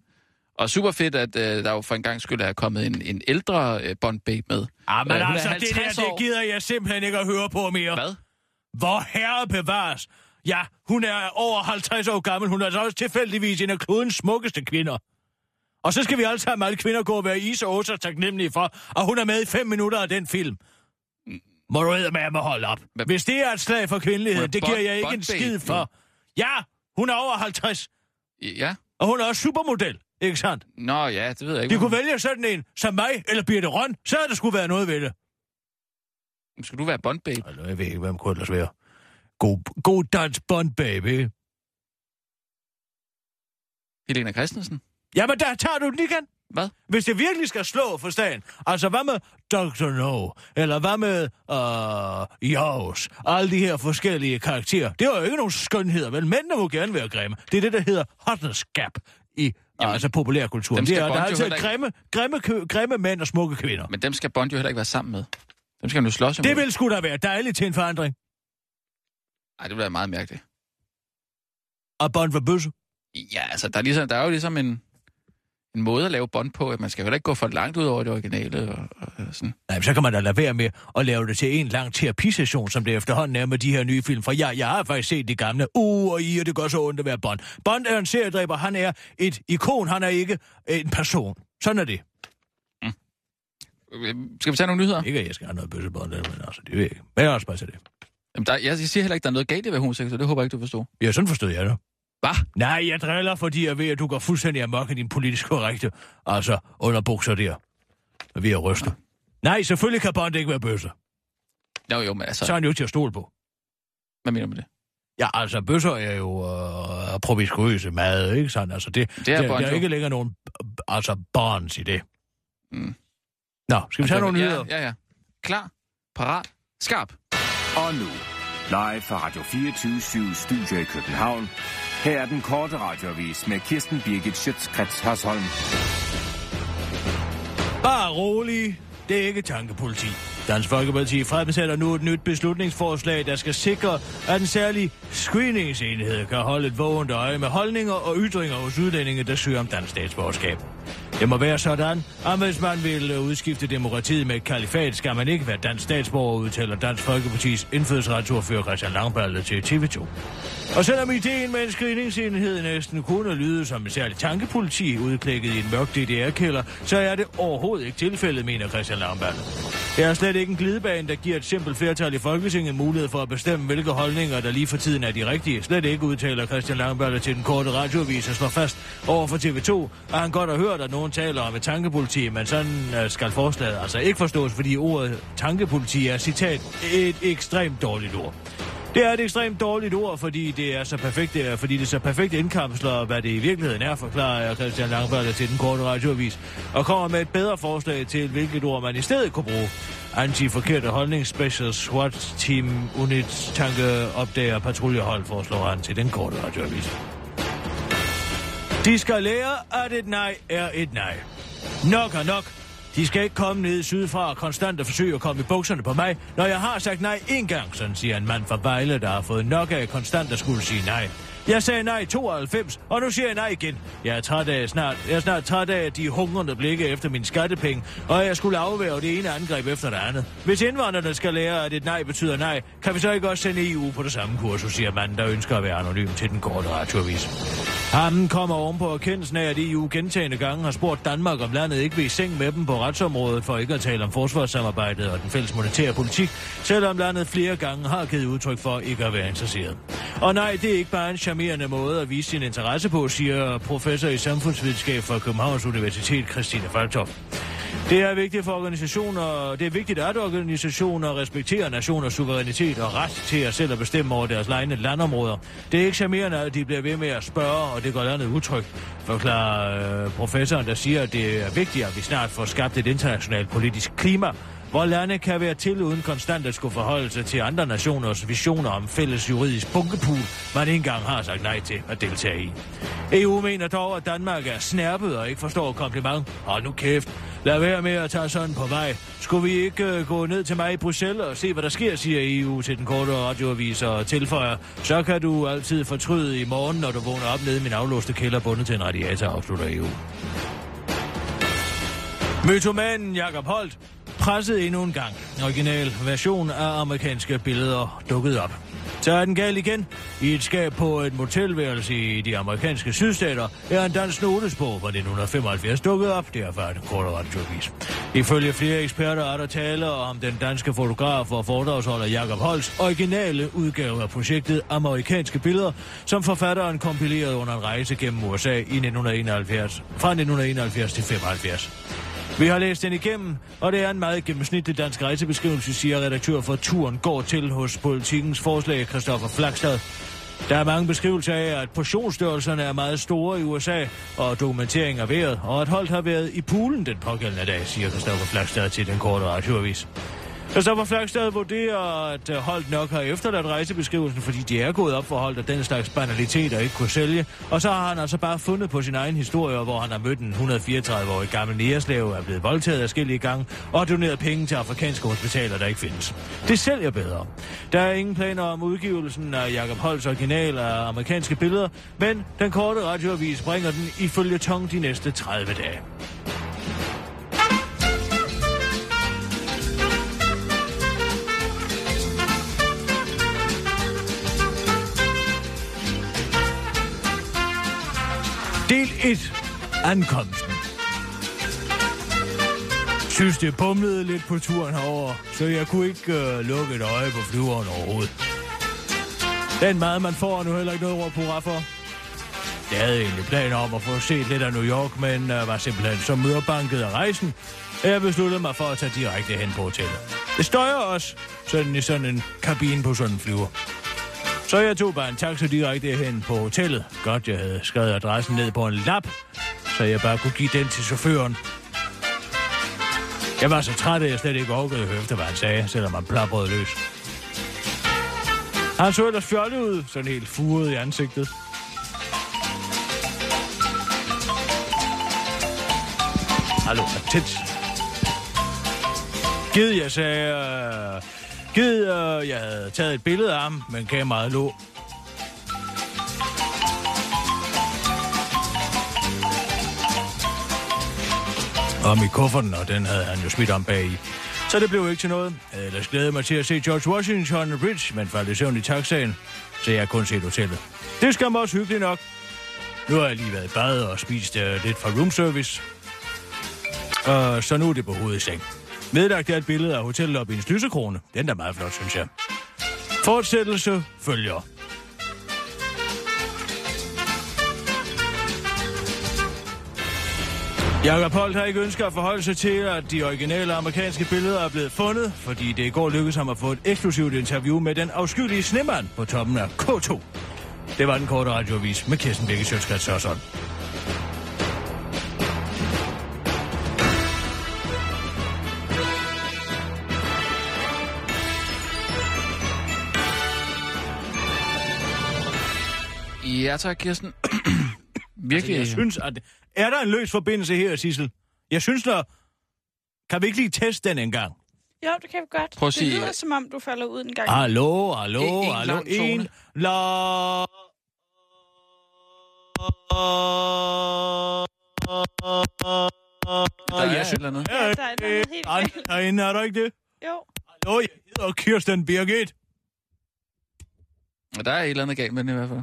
Og super fedt, at øh, der jo for en gang skulle er kommet en, en ældre øh, Bond Babe med. Ah, men Øh, er altså, det der, 50 det gider jeg simpelthen ikke at høre på mere. Hvad? Hvor herre bevares. Ja, hun er over 50 år gammel. Hun er altså også tilfældigvis en af klodens smukkeste kvinder. Og så skal vi alle sammen, alle kvinder, gå og være is og Åsa taknemmelige for, at hun er med i fem minutter af den film. Må du med at holde op. Hvis det er et slag for kvindelighed, det giver jeg ikke en skid for. Ja, hun er over 50, Ja? og hun er også supermodel, ikke sandt? Nå ja, det ved jeg ikke. De kunne vælge sådan en som mig, eller Birte Røn, så havde der skulle være noget ved det. Skal du være Bond Babe? Altså, jeg ved ikke, hvem kunne ellers være. God, god dansk bond, baby. Helena Christensen? Jamen, der tager du den igen. Hvad? Hvis det virkelig skal slå for staden, altså hvad med Dr. No, eller hvad med uh, Jaws, alle de her forskellige karakterer. Det er jo ikke nogen skønheder, vel? Mændene må gerne være grimme. Det er det, der hedder hotness gap i Jamen, altså populærkulturen. dem Det er, der er altid ikke- grimme, grimme, kø- grimme mænd og smukke kvinder. Men dem skal Bond jo heller ikke være sammen med. Dem skal han jo slås imod. Det vil sgu da være dejligt til en forandring. Ej, det vil være meget mærkeligt. Og Bond var bøsse. Ja, altså, der er, ligesom, der er jo ligesom en, en måde at lave Bond på, at man skal heller ikke gå for langt ud over det originale. Og, og, sådan. Nej, så kan man da lade være med at lave det til en lang terapisession, som det efterhånden er med de her nye film. For ja, jeg har faktisk set de gamle. Uh, og i, og det gør så ondt at være Bond. Bond er en seriedræber, han er et ikon, han er ikke en person. Sådan er det. Øh, Skal vi tage nogle nyheder? Ikke, at jeg skal have noget bøssebånd, men altså, det ved jeg ikke. Men jeg også bare til det. Jamen, der, jeg, jeg siger heller ikke, der er noget galt i at være homoseksuel. Det håber jeg ikke, du forstår. Ja, sådan forstod jeg det. Hvad? Nej, jeg driller, fordi jeg ved, at du går fuldstændig amok i din politisk korrekte, altså under bukser der. Vi er ryste. Nej, selvfølgelig kan bånd ikke være bøsser. Jo, jo, men altså... Så er han jo til at stole på. Hvad mener du med det? Ja, altså, bøsser er jo øh, promiskuøse mad, ikke sådan? Altså, det, Det er der, der er Jo. ikke længere nogen altså, bonds i det. Mm. Nå, skal vi tage nogle nyheder? Ja, ja, ja. Klar, parat, skarp. Og nu, live fra Radio 24 Studio i København. Her er den korte radiovis med Kirsten Birgit Schøtzgrads Hasholm. Bare rolig. Det er ikke tankepoliti. Dansk Folkeparti fremsætter nu et nyt beslutningsforslag, der skal sikre, at en særlig screeningsenhed kan holde et vågent øje med holdninger og ytringer hos udlændinge, der søger om dansk statsborgerskab. Det må være sådan, at hvis man vil øh, udskifte demokratiet med et kalifat, skal man ikke være dansk statsborger, udtaler Dansk Folkepartis indfødsretsordfører Christian Langballe til TV2. Og selvom ideen med en screeningsenhed næsten kunne lyde som en særlig tankepoliti udklækket i en mørk DDR-kælder, så er det overhovedet ikke tilfældet, mener Christian Langballe. Det er slet ikke en glidebane, der giver et simpelt flertal i Folketinget mulighed for at bestemme, hvilke holdninger, der lige for tiden er de rigtige. Slet ikke udtaler Christian Langballe til den korte radioavis og slår fast over for TV2, at han godt har hørt, at nogen taler om et tankepoliti, men sådan øh, skal forslaget altså ikke forstås, fordi ordet tankepoliti er, citat, et ekstremt dårligt ord. Det er et ekstremt dårligt ord, fordi det er så perfekt, det er, fordi det så perfekt indkapsler, hvad det i virkeligheden er, forklarer Christian Langballe til den korte radioavis, og kommer med et bedre forslag til, hvilket ord man i stedet kunne bruge. Anti-forkerte holdning, Special SWAT Team Unit Tanke opdager patruljehold, foreslår han til den korte radioavis. De skal lære, at et nej er et nej. Nok er nok. De skal ikke komme ned sydfra og konstant og forsøge at komme i bukserne på mig, når jeg har sagt nej en gang, sådan siger en mand fra Vejle, der har fået nok af konstant at skulle sige nej. Jeg sagde nej i 92, og nu siger jeg nej igen. Jeg er træt af snart. Jeg er snart træt af de hungrende blikke efter min skattepenge, og jeg skulle afvære det ene angreb efter det andet. Hvis indvandrerne skal lære, at et nej betyder nej, kan vi så ikke også sende EU på det samme kursus, siger manden, der ønsker at være anonym til den korte radioavis. Hammen kommer ovenpå erkendelsen af, at EU gentagende gange har spurgt Danmark, om landet ikke vil i seng med dem på retsområdet, for ikke at tale om forsvarssamarbejdet og den fælles monetære politik, selvom landet flere gange har givet udtryk for ikke at være interesseret. Og nej, det er ikke bare en charmerende måde at vise sin interesse på, siger professor i samfundsvidenskab fra Københavns Universitet, Christine Faltoff. Det er vigtigt for organisationer, det er vigtigt, at organisationer respekterer nationers suverænitet og ret til at selv at bestemme over deres egne landområder. Det er ikke charmerende, at de bliver ved med at spørge, og det går landet utrygt, forklarer øh, professoren, der siger, at det er vigtigt, at vi snart får skabt et internationalt politisk klima, hvor lande kan være til uden konstant at skulle forholde sig til andre nationers visioner om fælles juridisk bunkepul, man ikke engang har sagt nej til at deltage i. EU mener dog, at Danmark er snærpet og ikke forstår kompliment. Hold nu kæft. Lad være med at tage sådan på vej. Skulle vi ikke øh, gå ned til mig i Bruxelles og se, hvad der sker, siger EU til den korte radioavis og tilføjer. Så kan du altid fortryde i morgen, når du vågner op nede i min aflåste kælder bundet til en radiator, afslutter EU. Mytomanen Jakob Holt presset endnu en gang. Original version af amerikanske billeder dukkede op. Så er den gal igen. I et skab på et motelværelse i de amerikanske sydstater er en dansk notesbog fra 1975 dukket op, derfor er den korte radiovis. Ifølge flere eksperter er der tale om den danske fotograf og foredragsholder Jakob Holts originale udgave af projektet Amerikanske Billeder, som forfatteren kompilerede under en rejse gennem USA i 1971, fra 1971 til 75. Vi har læst den igennem, og det er en meget gennemsnitlig dansk rejsebeskrivelse, siger redaktør for Turen går til hos politikens forslag, Christoffer Flakstad. Der er mange beskrivelser af, at portionsstørrelserne er meget store i USA, og dokumentering af vejret, og at Holt har været i poolen den pågældende dag, siger Christoffer Flakstad til den korte radioavis. Christoffer Flagstad vurderer, at Holt nok har efterladt rejsebeskrivelsen, fordi de er gået op for Holt, at den slags banaliteter ikke kunne sælge. Og så har han altså bare fundet på sin egen historie, hvor han har mødt en 134-årig gammel næreslave, er blevet voldtaget afskillige gange, og doneret penge til afrikanske hospitaler, der ikke findes. Det sælger bedre. Der er ingen planer om udgivelsen af Jakob Holts original af amerikanske billeder, men den korte radioavis bringer den ifølge tong de næste 30 dage. Del 1. Ankomsten. synes, det bumlede lidt på turen herover, så jeg kunne ikke øh, lukke et øje på flyveren overhovedet. Den mad, man får, er nu heller ikke noget råd på for. Jeg havde egentlig planer om at få set lidt af New York, men øh, var simpelthen så mørbanket af rejsen, at jeg besluttede mig for at tage direkte hen på hotellet. Det støjer også sådan i sådan en kabine på sådan en flyver. Så jeg tog bare en taxa direkte hen på hotellet. Godt, jeg havde skrevet adressen ned på en lap, så jeg bare kunne give den til chaufføren. Jeg var så træt, at jeg slet ikke orkede at høre efter, hvad han sagde, selvom han plaprede løs. Han så ellers fjollet ud, sådan helt furet i ansigtet. Hallo, tæt. Gid, jeg sagde... Øh, gid, øh, jeg havde taget et billede af ham, men kameraet lå. Om i kufferten, og den havde han jo smidt om bag i. Så det blev ikke til noget. Jeg ellers glædet mig til at se George Washington Bridge, men faldt i søvn i taxaen, så jeg kun set hotellet. Det skal mig også hyggeligt nok. Nu har jeg lige været i bad og spist uh, lidt fra room service. Og så nu er det på hovedet i seng. Medlagt er et billede af hotellet op i en lysekrone. Den er meget flot, synes jeg. Fortsættelse følger. Jakob Holt har ikke ønsket at forholde sig til, at de originale amerikanske billeder er blevet fundet, fordi det i går lykkedes ham at få et eksklusivt interview med den afskyelige snemand på toppen af K2. Det var den korte radioavis med Kirsten Birke Sjøtskrets Ja, tak, Kirsten. Virkelig. Altså, jeg synes, at... Er der en løs forbindelse her, Sissel? Jeg synes, der... Kan vi ikke lige teste den en gang? Jo, det kan vi godt. Prøv at sige- Det lyder, som om du falder ud en gang. Hallo, hallo, En- en hallo. En... La... Der er jeg synes, eller andet. Ja, der er et eller andet helt galt. Derinde er der ikke det? Jo, Hallo, jeg hedder Kirsten Birgit. Der er et eller andet galt med den i hvert fald.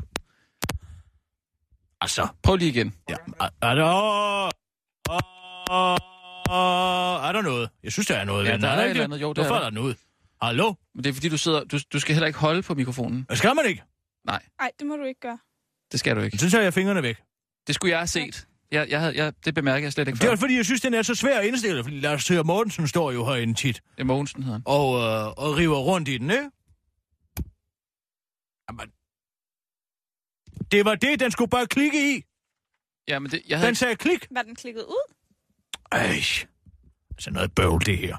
Altså, Prøv lige igen. ja. Er, er der... Er der noget? Jeg synes, der er noget. Ja, ven. der er der et ikke andet. Jo, det Hvorfor er er der. der noget? Hallo? Men det er fordi, du sidder... Du, du skal heller ikke holde på mikrofonen. Hvad skal man ikke? Nej, nej, det må du ikke gøre. det skal du ikke. Så tager jeg fingrene væk. Det skulle jeg have set. Jeg, jeg havde, jeg, det bemærker jeg slet ikke Det er før. fordi, jeg synes, den er så svær at indstille, fordi Lars Søger Mortensen står jo herinde tit Det er Mogensen, hedder han. og, øh, og river rundt i den, ikke? Jamen, det var det, den skulle bare klikke i. Ja, men det, jeg havde... Den sagde klik. Var den klikket ud? Ej, altså noget bøvl, det her.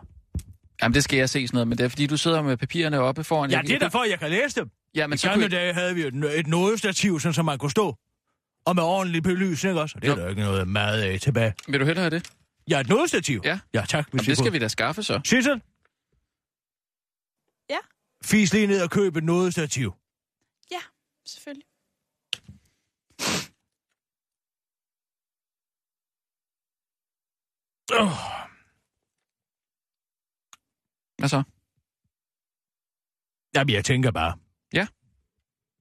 Jamen, det skal jeg se sådan noget, men det er fordi, du sidder med papirerne oppe foran. Ja, Jeg- det er derfor, jeg kan læse dem. Ja, men I så gamle kunne... dage havde vi jo et, et nådestativ, sådan, så man kunne stå. Og med ordentlig belys, ikke også? Og det er Jo. der ikke noget meget af tilbage. Vil du hellere have det? Ja, et nådestativ? Ja. Ja, tak. Jamen, det skal vi da skaffe så. Sissel? Ja. Fis lige ned og køb et nådestativ. Ja, selvfølgelig. Oh. Hvad så? Jamen, jeg tænker bare. Ja.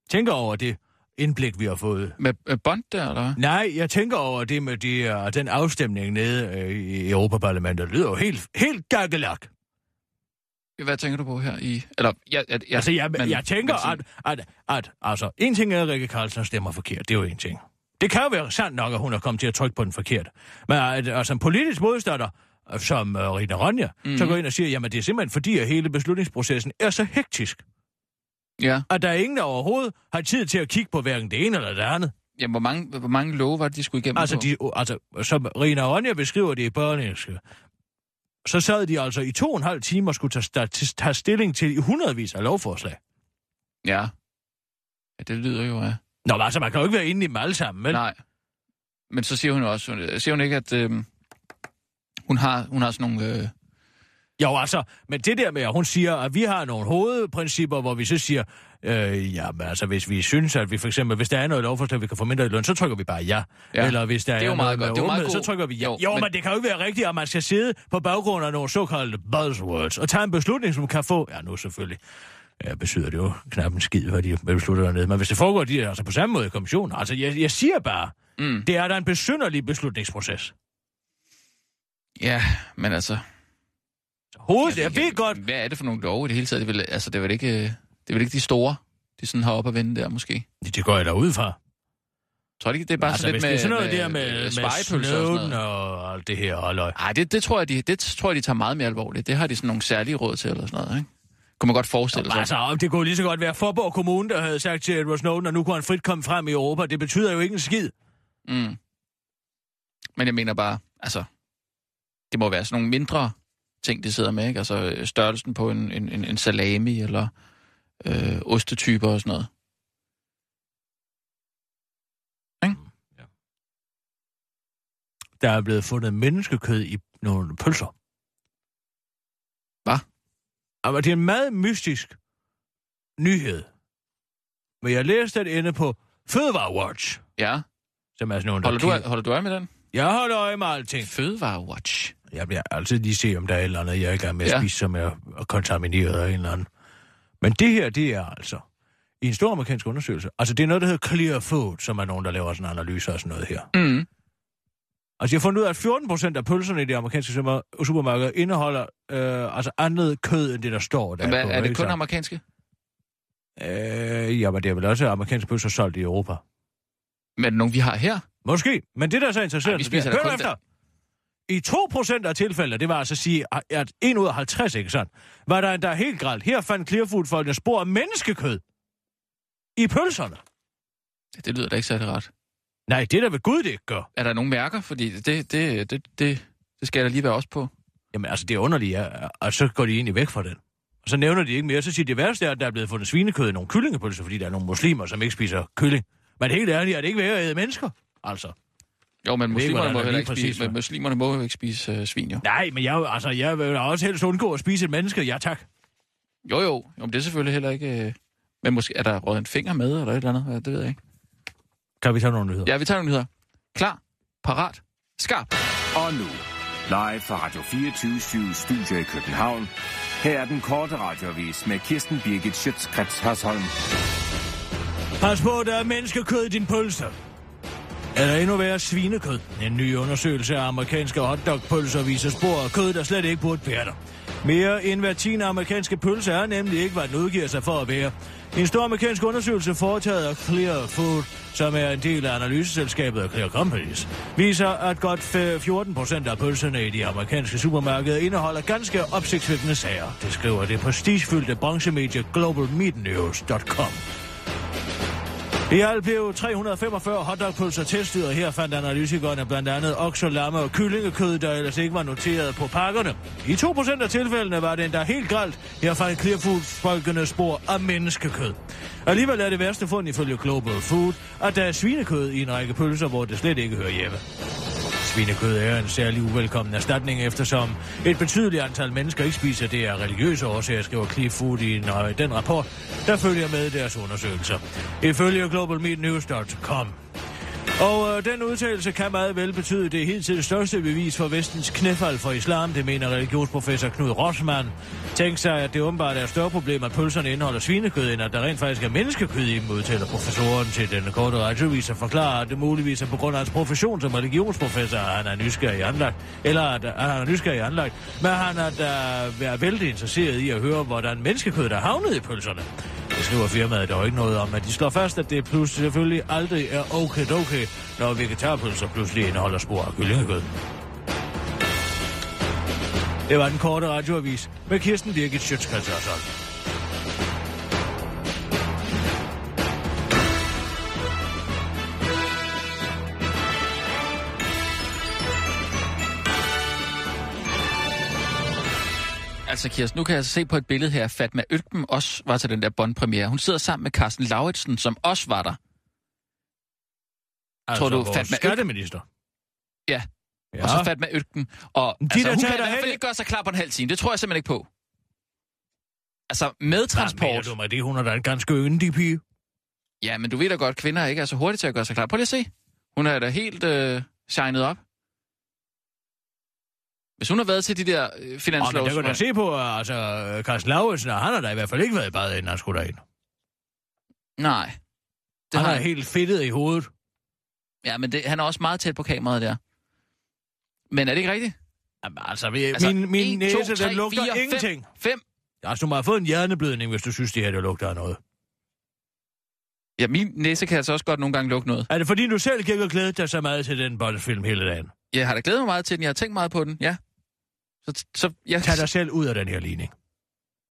Tænker over det indblik, vi har fået. Med øh, bånd der, eller? Nej, jeg tænker over det med de, uh, den afstemning nede uh, i Europaparlamentet. Det lyder jo helt, helt gakkelak. Hvad tænker du på her i... Eller, ja, ja, ja, Altså, jeg, men- jeg tænker, at, at, at, altså, en ting er, at Rikke Carlsen stemmer forkert. Det er jo en ting. Det kan jo være sandt nok, at hun er kommet til at trykke på den forkerte. Men at, altså, en politisk modstander, som uh, Rita Ronja, mm. Mhm. så går ind og siger, jamen det er simpelthen fordi, at hele beslutningsprocessen er så hektisk, Ja. at der er ingen, der overhovedet har tid til at kigge på hverken det ene eller det andet. Jamen, hvor mange, hvor mange love var det, de skulle igennem Altså, på? de, altså, som Rina Ronja beskriver det i Berlingske, så sad de altså i to og en halv time og skulle tage, tage, stilling til i hundredvis af lovforslag. Ja. Ja, det lyder jo af... Nå, men altså, man kan jo ikke være inde i dem alle sammen, vel? Nej. Men så siger hun også... hun- Siger hun ikke, at øh, hun, har, hun har sådan nogle... Øh, Jo, altså, men det der med, at hun siger, at vi har nogle hovedprincipper, hvor vi så siger, øh, ja, men altså, hvis vi synes, at vi for eksempel, hvis der er noget lovforslag, vi kan få mindre i løn, så trykker vi bare ja. Ja. Eller hvis der Det er jo er meget noget godt. Jo med åbenhed, god- så trykker vi ja. Jo, Jo, jo men... men- men det kan jo ikke være rigtigt, at man skal sidde på baggrund af nogle såkaldte buzzwords og tage en beslutning, som kan få, ja, nu selvfølgelig, Ja, betyder det jo knap en skid, hvad de beslutter dernede. Men hvis det foregår de, altså på samme måde i kommissionen, altså jeg, jeg siger bare, mm, det er da en besynderlig beslutningsproces. ja, men altså... Hovedet, jeg ved godt. Hvad er det for nogle love i det hele taget? Det er vel, altså, det er vel ikke, øh, det er vel ikke de store, de sådan har op at vende der, måske? Det går jeg da ud fra. Tror ikke, det er bare altså, sådan lidt det med, er sådan noget med, der med, med med spejepølser og sådan Snowden noget? og alt det her halløj. Nej, det, det, tror jeg, de, det tror jeg, de tager meget mere alvorligt. Det har de sådan nogle særlige råd til, eller sådan noget, ikke? Kunne man godt forestille sig. Altså, det kunne lige så godt være Forborg Kommune, der havde sagt til Edward Snowden, at nu kunne han frit komme frem i Europa. Det betyder jo ikke en skid. Mm. Men jeg mener bare, altså, det må være sådan nogle mindre ting, de sidder med, ikke? Altså øh, størrelsen på en, en, en, salami, eller øh, ostetyper og sådan noget. Der er blevet fundet menneskekød i nogle pølser. Hvad? Altså, det er en meget mystisk nyhed. Men jeg læste den inde på Fødevarewatch, Ja. som er sådan nogle, der Holder du, holder du øje med den? Jeg holder øje med alting. Fødevarewatch. Jeg bliver altid lige se, om der er et eller andet, jeg er i gang med at Ja. spise, som er kontamineret af en eller anden. Men det her, det er altså i en stor amerikansk undersøgelse. Altså, det er noget, der hedder Clear Food, som er nogen, der laver sådan analyser og sådan noget her. Mm. Altså, jeg har fundet ud af, at 14 procent af pølserne i de amerikanske super- supermarkeder indeholder øh, altså andet kød, end det, der står der. Hvad, på, er det kun så? amerikanske? Øh, ja, men det er vel også amerikanske pølser solgt i Europa. Men er det nogen, vi har her? Måske, men det der er så interessant, Ej, vi spiser det da kun efter. I 2% af tilfældene, det var altså at sige, at 1 ud af 50, ikke sandt, var der endda helt gralt. Her fandt Clearfood-folkene spor af menneskekød i pølserne. Det lyder da ikke særlig ret. Nej, det er da ved Gud, det ikke gør. Er der nogen mærker? Fordi det, det, det, det, det skal jeg da lige være også på. Jamen altså, det er underligt, ja. og så går de egentlig væk fra den. Og så nævner de ikke mere. Så siger de, det værste er, at der er blevet fundet svinekød i nogle kyllingepølser, fordi der er nogle muslimer, som ikke spiser kylling. Men helt ærligt, er det ikke værd at æde mennesker? Altså. Jo, men muslimerne må, heller ikke præcis spise, men muslimerne må jo ikke spise øh, svin, jo. Nej, men jeg, er jo- altså, jeg vil da også helst undgå at spise et menneske. Ja, tak. Jo, jo. jo men det er selvfølgelig heller ikke... Øh... Men måske er der røget en finger med, eller et eller andet? Ja, det ved jeg ikke. Kan vi tage nogle nyheder? Ja, vi tager nogle nyheder. Klar, parat, skarp. Og nu, live fra Radio 24 Studio i København. Her er den korte radiovis med Kirsten Birgit Schøtzgrads Hasholm. Pas på, der er menneskekød i din pølse. Eller endnu værre svinekød. En ny undersøgelse af amerikanske hotdogpølser viser spor af kød, der slet ikke burde være der. Mere end hver tiende amerikanske pølse er nemlig ikke, hvad den udgiver sig for at være. En stor amerikansk undersøgelse foretaget af Clear Food, som er en del af analyseselskabet Clear Companies, viser, at godt 14 procent af pølserne i de amerikanske supermarkeder indeholder ganske opsigtsvækkende sager. Det skriver det prestigefyldte branchemedie globalmeatnews.com. I alt blev 345 hotdogpølser testet, og her fandt analytikerne blandt andet okse, lamme og kyllingekød, der ellers ikke var noteret på pakkerne. I 2% af tilfældene var det endda helt galt. Her fandt Clearfood-folkene spor af menneskekød. Alligevel er det værste fund ifølge Global Food, at der er svinekød i en række pølser, hvor det slet ikke hører hjemme. Svinekød er en særlig uvelkommen erstatning, eftersom et betydeligt antal mennesker ikke spiser det af religiøse årsager, skriver Cliff Food i den rapport, der følger med deres undersøgelser. Ifølge globalmeatnews.com. Og øh, den udtalelse kan meget vel betyde det hidtil største bevis for vestens knæfald for islam, det mener religionsprofessor Knud Rossmann. Tænk sig, at det åbenbart er et større problem, at pølserne indeholder svinekød, end at der rent faktisk er menneskekød i dem, udtaler professoren til den korte radiovis og forklarer, at det muligvis er på grund af hans profession som religionsprofessor, at han er nysgerrig anlagt, eller at, at han er nysgerrig anlagt, men han er da være øh, vældig interesseret i at høre, hvordan menneskekød er havnet i pølserne. Det skriver firmaet dog ikke noget om, at de slår fast, at det pludselig selvfølgelig aldrig er okay okay, når vegetarpølser pludselig indeholder spor af kyllingekød. Det var den korte radioavis med Kirsten Birgit Schøtzgrads Altså, Kirsten, nu kan jeg altså se på et billede her, at Fatma Ølken også var til den der Bond-premiere. Hun sidder sammen med Carsten Lauritsen, som også var der. Altså, Tror du, Fatma skatteminister? Ja. Ja. Og så Fatma Ølken. Og De, altså, der hun kan i hvert fald ikke gøre sig klar på en halv time. Det tror jeg simpelthen ikke på. Altså, med Transport. transport. du mig det? Hun er da en ganske yndig pige. Ja, men du ved da godt, kvinder ikke er så hurtige til at gøre sig klar. Prøv lige at se. Hun er da helt øh, shined op. Hvis hun har været til de der øh, Og men finanslovs... der kan da se på, altså, Carsten Lauritsen, og han har da i hvert fald ikke været i bad, inden han skulle derind. Nej. Det Han har er helt fedtet i hovedet. Ja, men det, han er også meget tæt på kameraet der. Men er det ikke rigtigt? Jamen, altså, vi, Altså, min, min en, næse, to, tre, den lugter fire, fem. ingenting. Fem. Altså, du må have fået en hjerneblødning, hvis du synes, det her det lugter af noget. Ja, min næse kan altså også godt nogle gange lugte noget. Er det fordi, du selv gik og glædede dig så meget til den Bond-film hele dagen? Jeg har da glædet mig meget til den. Jeg har tænkt meget på den, ja. Så, så jeg, Tag dig selv ud af den her ligning.